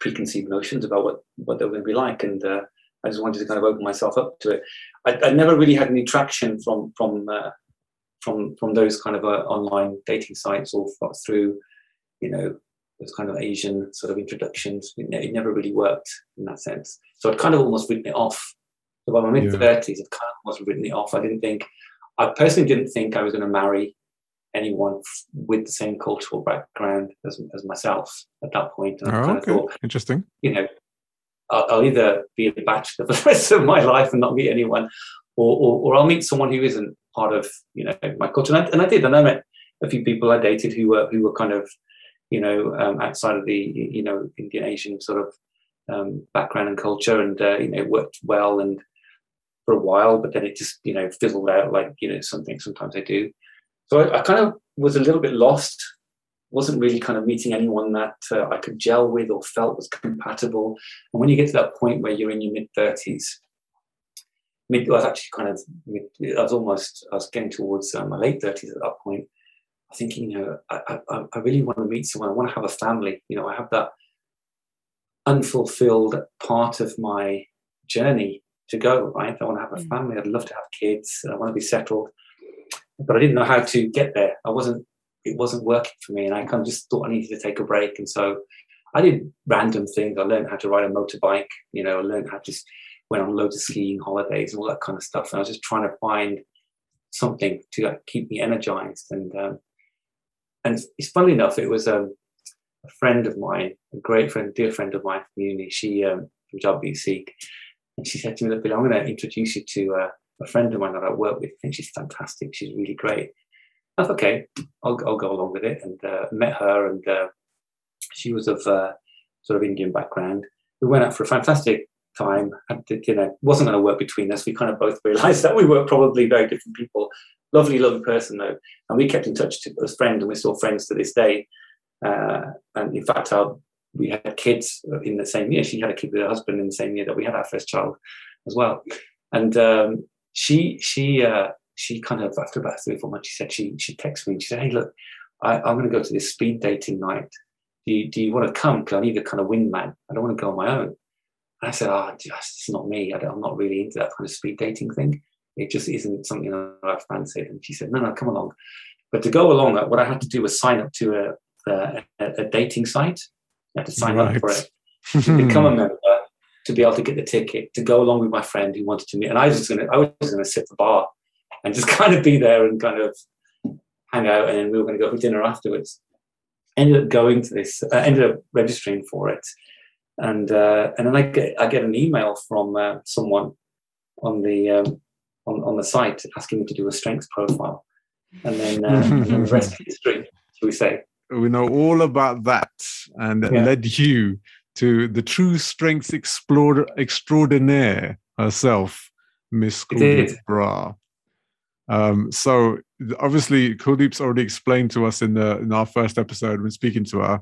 preconceived notions about what, what they were going to be like, and uh, I just wanted to kind of open myself up to it. I, I never really had any traction from from uh, from from those kind of uh, online dating sites or through, you know, those kind of Asian sort of introductions. It, it never really worked in that sense. So I'd kind of almost written it off. So by my mid thirties, yeah. I'd kind of almost written it off. I didn't think, I personally didn't think I was going to marry anyone with the same cultural background as, as myself at that point. And oh, okay. Thought, Interesting. You know, I'll, I'll, either be a bachelor for the rest of my life and not meet anyone, or, or, or, I'll meet someone who isn't part of you know my culture. And I, and I did, and I met a few people I dated who were who were kind of you know um, outside of the you know Indian Asian sort of um, background and culture, and uh, you know it worked well and for a while, but then it just you know fizzled out like you know something sometimes I do. So I, I, kind of was a little bit lost. Wasn't really kind of meeting anyone that uh, I could gel with or felt was compatible. And when you get to that point where you're in your mid thirties, I was actually kind of, I was almost, I was getting towards uh, my late thirties at that point. Thinking, you know, I, I, I really want to meet someone. I want to have a family. You know, I have that unfulfilled part of my journey to go. Right, I want to have a mm. family. I'd love to have kids. I want to be settled but I didn't know how to get there. I wasn't, it wasn't working for me. And I kind of just thought I needed to take a break. And so I did random things. I learned how to ride a motorbike, you know, I learned how to just went on loads of skiing holidays and all that kind of stuff. And I was just trying to find something to like, keep me energized. And um, and it's funny enough, it was um, a friend of mine, a great friend, dear friend of mine from uni. She um, from and she said to me, "Look, I'm going to introduce you to uh, a friend of mine that I work with. Think she's fantastic. She's really great." I thought, okay, I'll, I'll go along with it, and uh, met her, and uh, she was of uh, sort of Indian background. We went out for a fantastic time. And, you know, wasn't going to work between us. We kind of both realised that we were probably very different people. Lovely, lovely person though, and we kept in touch to, as friends, and we're still friends to this day. Uh, and in fact, our, we had kids in the same year. She had a kid with her husband in the same year that we had our first child as well. And um, she she uh, she kind of after about three or four months, she said she she texted me and she said, "Hey, look, I, am going to go to this speed dating night. Do you, do you want to come? Because I need a kind of wingman. I don't want to go on my own." And I said, "Oh, just, it's not me. I am not really into that kind of speed dating thing. It just isn't something that I fancied." And she said, "No, no, come along." But to go along, what I had to do was sign up to a, a, a dating site. I had to sign right. up for it, to become a member, to be able to get the ticket to go along with my friend who wanted to meet. And I was just going to, I was going to sit at the bar and just kind of be there and kind of hang out. And then we were going to go for dinner afterwards. Ended up going to this, uh, ended up registering for it. And uh, and then I get I get an email from uh, someone on the um, on, on the site asking me to do a strengths profile, and then, uh, and then the rest of history, shall we say? We know all about that, and yeah. led you to the true strengths explorer extraordinaire herself, Miss Kuldeep Bra. Um, so obviously, Kuldeep's already explained to us in the in our first episode when speaking to her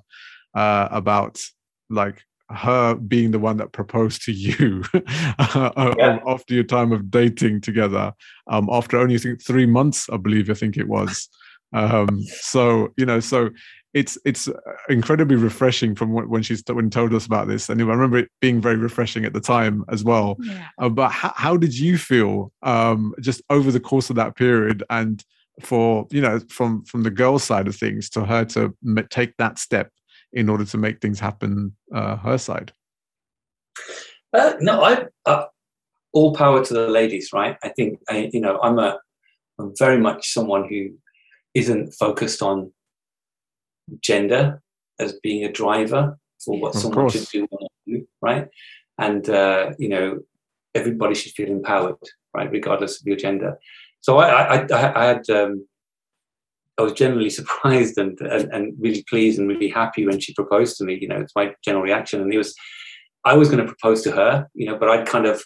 uh, about like her being the one that proposed to you uh, yeah. after your time of dating together. Um, after only think three months, I believe I think it was. Um, so you know, so it's it's incredibly refreshing from when she's when told us about this and i remember it being very refreshing at the time as well yeah. uh, but how, how, did you feel um, just over the course of that period and for you know from from the girl's side of things to her to take that step in order to make things happen uh, her side uh, no i uh, all power to the ladies right i think I, you know i'm a i'm very much someone who isn't focused on gender as being a driver for what of someone course. should do or not do, right? And uh, you know, everybody should feel empowered, right, regardless of your gender. So I, I, I, I had, um, I was generally surprised and, and, and really pleased and really happy when she proposed to me. You know, it's my general reaction, and it was, I was going to propose to her, you know, but I'd kind of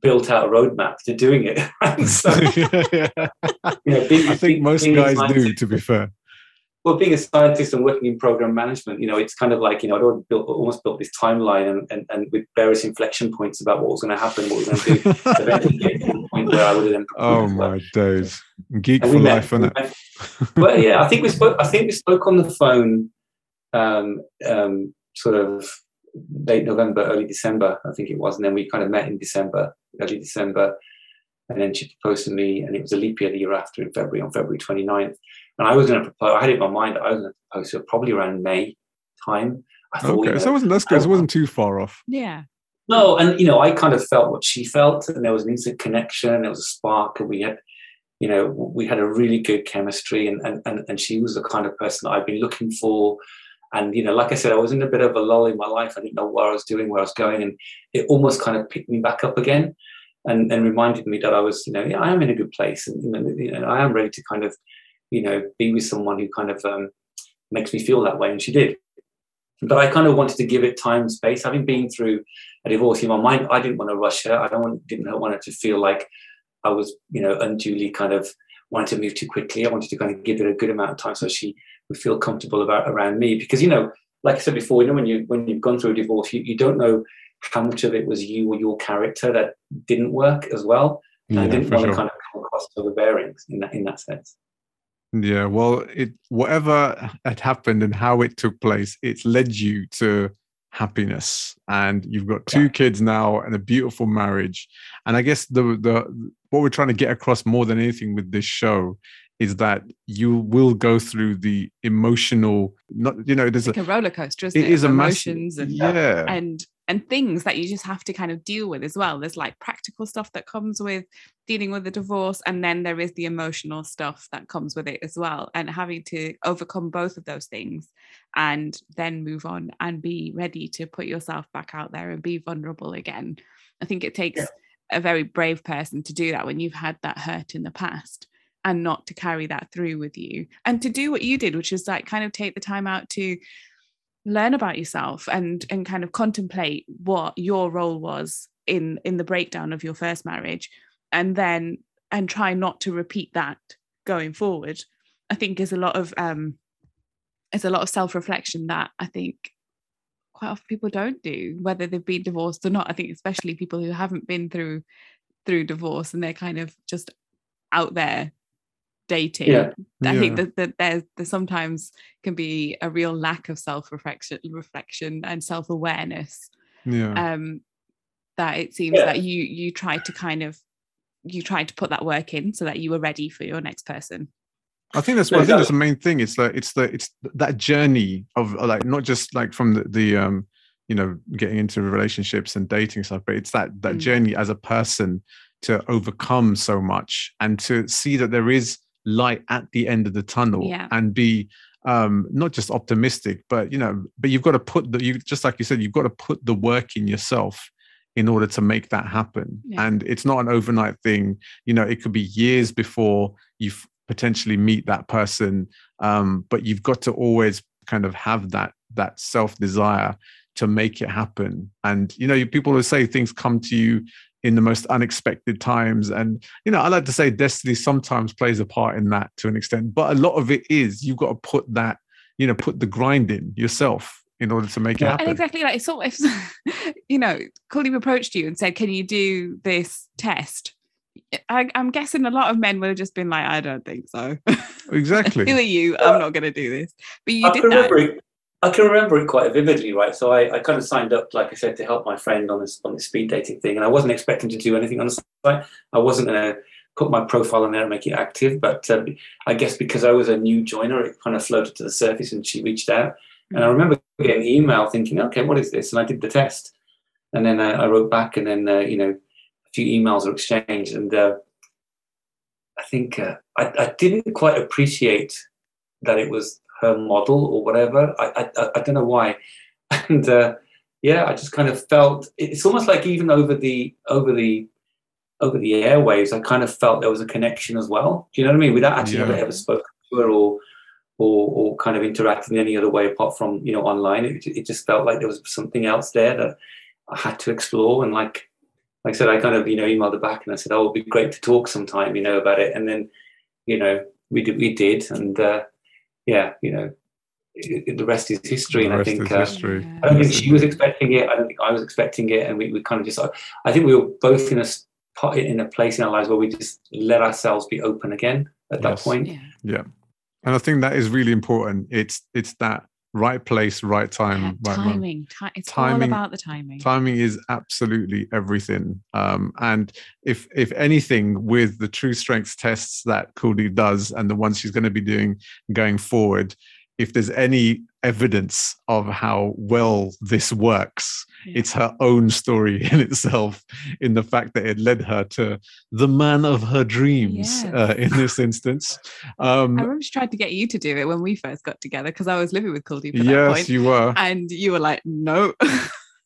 built out a roadmap to doing it. so, yeah, yeah. You know, being, I think being, most guys do, to be fair well, being a scientist and working in program management, you know, it's kind of like, you know, I'd already built, almost built this timeline and, and, and with various inflection points about what was going to happen, what were going to do. Eventually to the point where I would then. Oh my days. Geek for life, isn't it? well, yeah, I think we spoke, I think we spoke on the phone um, um, sort of late November, early December, I think it was. And then we kind of met in December, early December. And then she proposed to me, and it was a leap year the year after in February, on February 29th. And I was going to propose, I had it in my mind, I was going to propose to her probably around May time. I thought, okay, you know, so it wasn't, that's good. It wasn't too far off. Yeah. No, and, you know, I kind of felt what she felt, and there was an instant connection, there was a spark, and we had, you know, we had a really good chemistry, and, and, and, and she was the kind of person that I've been looking for. And, you know, like I said, I was in a bit of a lull in my life. I didn't know what I was doing, where I was going, and it almost kind of picked me back up again and, and reminded me that I was, you know, yeah, I am in a good place, and you know, I am ready to kind of you know, be with someone who kind of um, makes me feel that way. And she did. But I kind of wanted to give it time and space. Having been through a divorce in my mind, I didn't want to rush her. I don't want, didn't want her to feel like I was, you know, unduly kind of wanting to move too quickly. I wanted to kind of give it a good amount of time so she would feel comfortable about around me. Because, you know, like I said before, you know, when you when you've gone through a divorce, you, you don't know how much of it was you or your character that didn't work as well. And yeah, I didn't want sure. to kind of come across overbearings in that in that sense. Yeah, well, it whatever had happened and how it took place, it's led you to happiness, and you've got two yeah. kids now and a beautiful marriage. And I guess the the what we're trying to get across more than anything with this show is that you will go through the emotional not you know there's like a, a roller coaster isn't it, it? is emotions massive, and yeah. and and things that you just have to kind of deal with as well. There's like practical stuff that comes with dealing with the divorce and then there is the emotional stuff that comes with it as well. And having to overcome both of those things and then move on and be ready to put yourself back out there and be vulnerable again. I think it takes yeah. a very brave person to do that when you've had that hurt in the past and not to carry that through with you. And to do what you did which is like kind of take the time out to learn about yourself and and kind of contemplate what your role was in in the breakdown of your first marriage and then and try not to repeat that going forward i think is a lot of um is a lot of self-reflection that i think quite often people don't do whether they've been divorced or not. I think especially people who haven't been through through divorce and they're kind of just out there dating yeah. i yeah. think that, that there's there sometimes can be a real lack of self-reflection reflection and self-awareness yeah. um that it seems yeah. that you you tried to kind of you tried to put that work in so that you were ready for your next person I think that's what I think that's the main thing. It's the it's the it's that journey of like not just like from the, the um you know getting into relationships and dating stuff, but it's that that mm. journey as a person to overcome so much and to see that there is light at the end of the tunnel yeah. and be um not just optimistic but you know but you've got to put the you just like you said you've got to put the work in yourself in order to make that happen yeah. and it's not an overnight thing you know it could be years before you potentially meet that person um but you've got to always kind of have that that self desire to make it happen and you know people will say things come to you in the most unexpected times. And, you know, I like to say destiny sometimes plays a part in that to an extent, but a lot of it is you've got to put that, you know, put the grind in yourself in order to make it happen. And exactly like so if you know, Kuldeep approached you and said, Can you do this test? I, am guessing a lot of men would have just been like, I don't think so. Exactly. Who are you? I'm not going to do this. But you I did that. I can remember it quite vividly, right? So I, I kind of signed up, like I said, to help my friend on this on this speed dating thing, and I wasn't expecting to do anything on the site. I wasn't going to put my profile in there and make it active, but uh, I guess because I was a new joiner, it kind of floated to the surface, and she reached out. And I mm. remember getting an email, thinking, "Okay, what is this?" And I did the test, and then uh, I wrote back, and then uh, you know, a few emails were exchanged, and uh, I think uh, I, I didn't quite appreciate that it was her model or whatever. I I, I don't know why, and uh, yeah, I just kind of felt it's almost like even over the over the over the airwaves, I kind of felt there was a connection as well. Do you know what I mean? Without actually yeah. ever, ever spoken to her or or or kind of interacting in any other way apart from you know online, it, it just felt like there was something else there that I had to explore. And like like I said, I kind of you know emailed her back and I said, "Oh, it'd be great to talk sometime," you know, about it. And then you know we did we did, and uh, yeah, you know, it, the rest is history. The and I think uh, history. I don't think she was expecting it. I don't think I was expecting it, and we, we kind of just. I think we were both in a in a place in our lives where we just let ourselves be open again at yes. that point. Yeah. yeah, and I think that is really important. It's it's that right place, right time, yeah, right timing. it's timing, all about the timing. Timing is absolutely everything. Um, and if if anything, with the true strengths tests that Kuldeep does, and the ones she's going to be doing going forward, if there's any evidence of how well this works, yeah. it's her own story in itself, in the fact that it led her to the man of her dreams yes. uh, in this instance. Um, I remember she tried to get you to do it when we first got together because I was living with Kuldeep. Yes, you were. And you were like, no.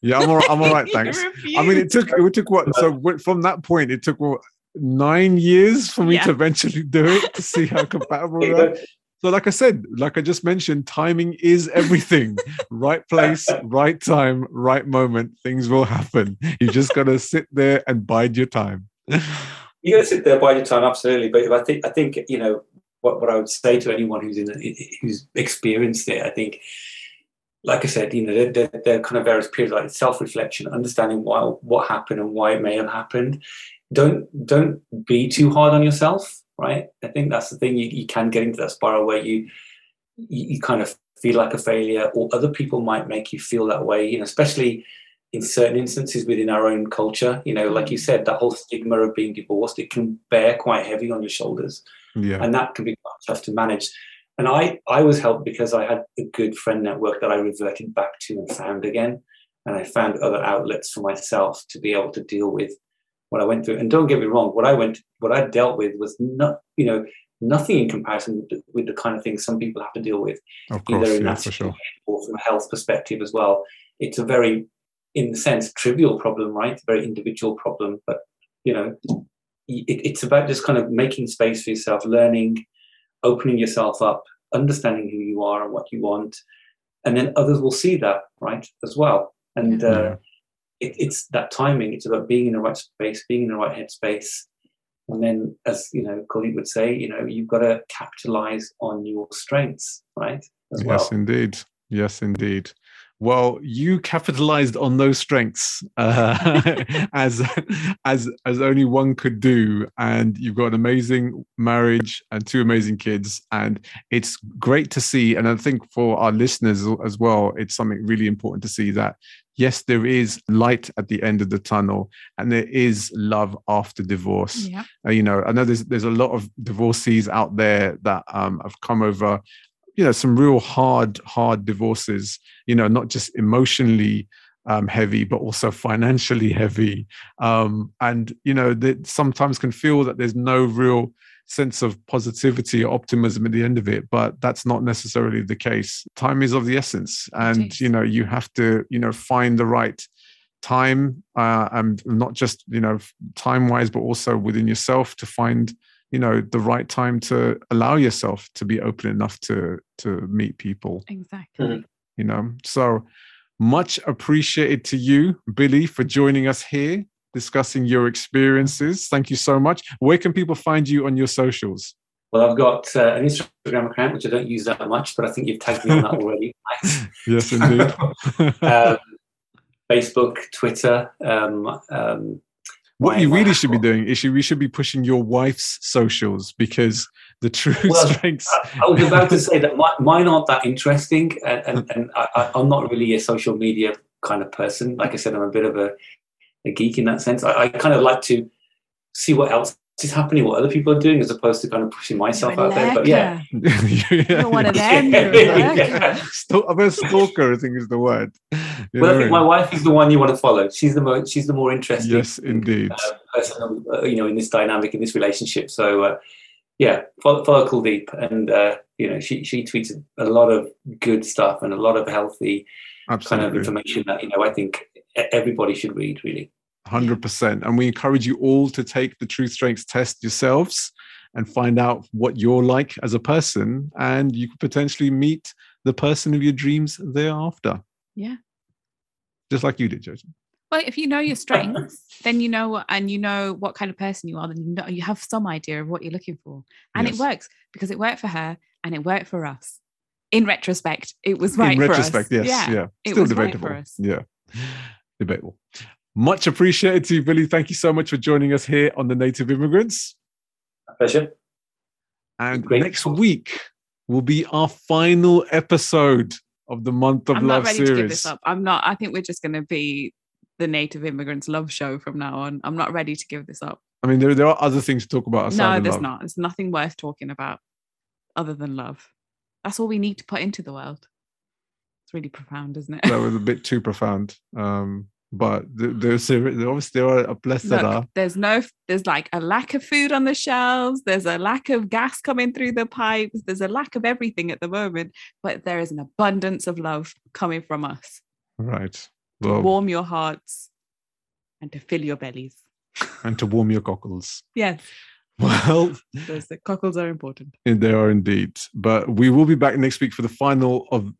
Yeah, I'm all, I'm all right, thanks. I mean, it took it took what? So from that point, it took what, nine years for me yeah. to eventually do it to see how compatible we are. So, like I said, like I just mentioned, timing is everything. right place, right time, right moment. Things will happen. You just got to sit there and bide your time. you got to sit there, bide your time, absolutely. But I think, I think you know, what, what I would say to anyone who's in who's experienced it, I think, like I said, you know, there, there, there are kind of various periods like self-reflection, understanding why what happened and why it may have happened. Don't don't be too hard on yourself right? I think that's the thing. You, you can get into that spiral where you, you, you kind of feel like a failure, or other people might make you feel that way. You know, especially in certain instances within our own culture. You know, like you mm. said, that whole stigma of being divorced, it can bear quite heavy on your shoulders. Yeah. And that can be quite tough to manage. And I, I was helped because I had a good friend network that I reverted back to and found again. And I found other outlets for myself to be able to deal with what I went through. And don't get me wrong, what I went, what I dealt with was not, you know, nothing in comparison with the, with the kind of things some people have to deal with, Of course, either in yeah, that for sure. or from a health perspective as well. It's a very, in the sense, trivial problem, right? It's a very individual problem, but you know, it, it's about just kind of making space for yourself, learning, opening yourself up, understanding who you are and what you want, and then others will see that, right, as well. And Yeah. uh, it, it's that timing. It's about being in the right space, being in the right headspace, and then, as you know, Kuldeep would say, you know, you've got to capitalize on your strengths, right, as well. Yes, indeed. Yes, indeed. Well, you capitalized on those strengths uh, as as as only one could do, and you've got an amazing marriage and two amazing kids, and it's great to see. And I think for our listeners as well, it's something really important to see that yes, there is light at the end of the tunnel, and there is love after divorce Yeah. uh, you know i know there's there's a lot of divorcees out there that um, have come over you know some real hard hard divorces you know not just emotionally um, heavy but also financially heavy um, and you know that sometimes can feel that there's no real sense of positivity or optimism at the end of it but that's not necessarily the case time is of the essence and is. you know you have to you know find the right time uh, and not just you know time wise but also within yourself to find you know the right time to allow yourself to be open enough to to meet people Exactly. you know so much appreciated to you billy for joining us here discussing your experiences thank you so much where can people find you on your socials Well, I've got uh, an Instagram account which I don't use that much, but I think you've tagged me on that already. Yes indeed um, Facebook, Twitter. Um, um, what you really should be doing is you, we should be pushing your wife's socials because the true Well, strengths I was about to say that my, mine aren't that interesting, and, and, and I, I- I'm not really a social media kind of person. Like I said, I'm a bit of a, a geek in that sense. I, I kind of like to see what else is happening, what other people are doing, as opposed to kind of pushing myself You're out there. But yeah, yeah. You're one of them. You're a lurker. Stal- I'm a stalker, I think is the word. You well, I think my wife is the one you want to follow. She's the more she's the more interesting. yes, indeed. uh, person, uh, you know, in this dynamic, in this relationship. So, uh, yeah, follow, follow Kuldeep, and uh, you know, she she tweets a lot of good stuff and a lot of healthy kind of information that you know I think everybody should read. Really, 100%. And we encourage you all to take the True Strengths test yourselves and find out what you're like as a person. And you could potentially meet the person of your dreams thereafter. Yeah. Just like you did, Jojo. Well, if you know your strengths, then you know and you know what kind of person you are, then you know you have some idea of what you're looking for. And Yes. it works because it worked for her and it worked for us. In retrospect, it was right In retrospect, yes. Yeah. it Still was right debatable. for us. Yeah. Debatable. Much appreciated to you, Billy. Thank you so much for joining us here on the Native Immigrants. A pleasure. And Great. next week will be our final episode of the month of I'm love not ready series. to give this up. I'm not. I think we're just going to be the Native Immigrants Love Show from now on. I'm not ready to give this up. I mean, there, there are other things to talk about. No, there's love. not. There's nothing worth talking about other than love. That's all we need to put into the world. It's really profound, isn't it? That was a bit too profound. Um, but th- mm. there's obviously there are a plethora. Look, there's no, there's like a lack of food on the shelves. There's a lack of gas coming through the pipes. There's a lack of everything at the moment, but there is an abundance of love coming from us Right. to Well, warm your hearts and to fill your bellies. and to warm your cockles. Yes, Well, those the cockles are important. they are indeed. But we will be back next week for the final of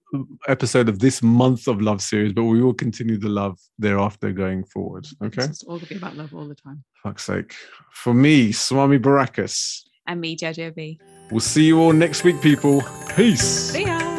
episode of this month of love series. But we will continue the love thereafter going forward. Okay. It's all gonna be about love all the time. Fuck's sake. For me, Swami Baracus. And me, Jojo B. We'll see you all next week, people. Peace. See ya.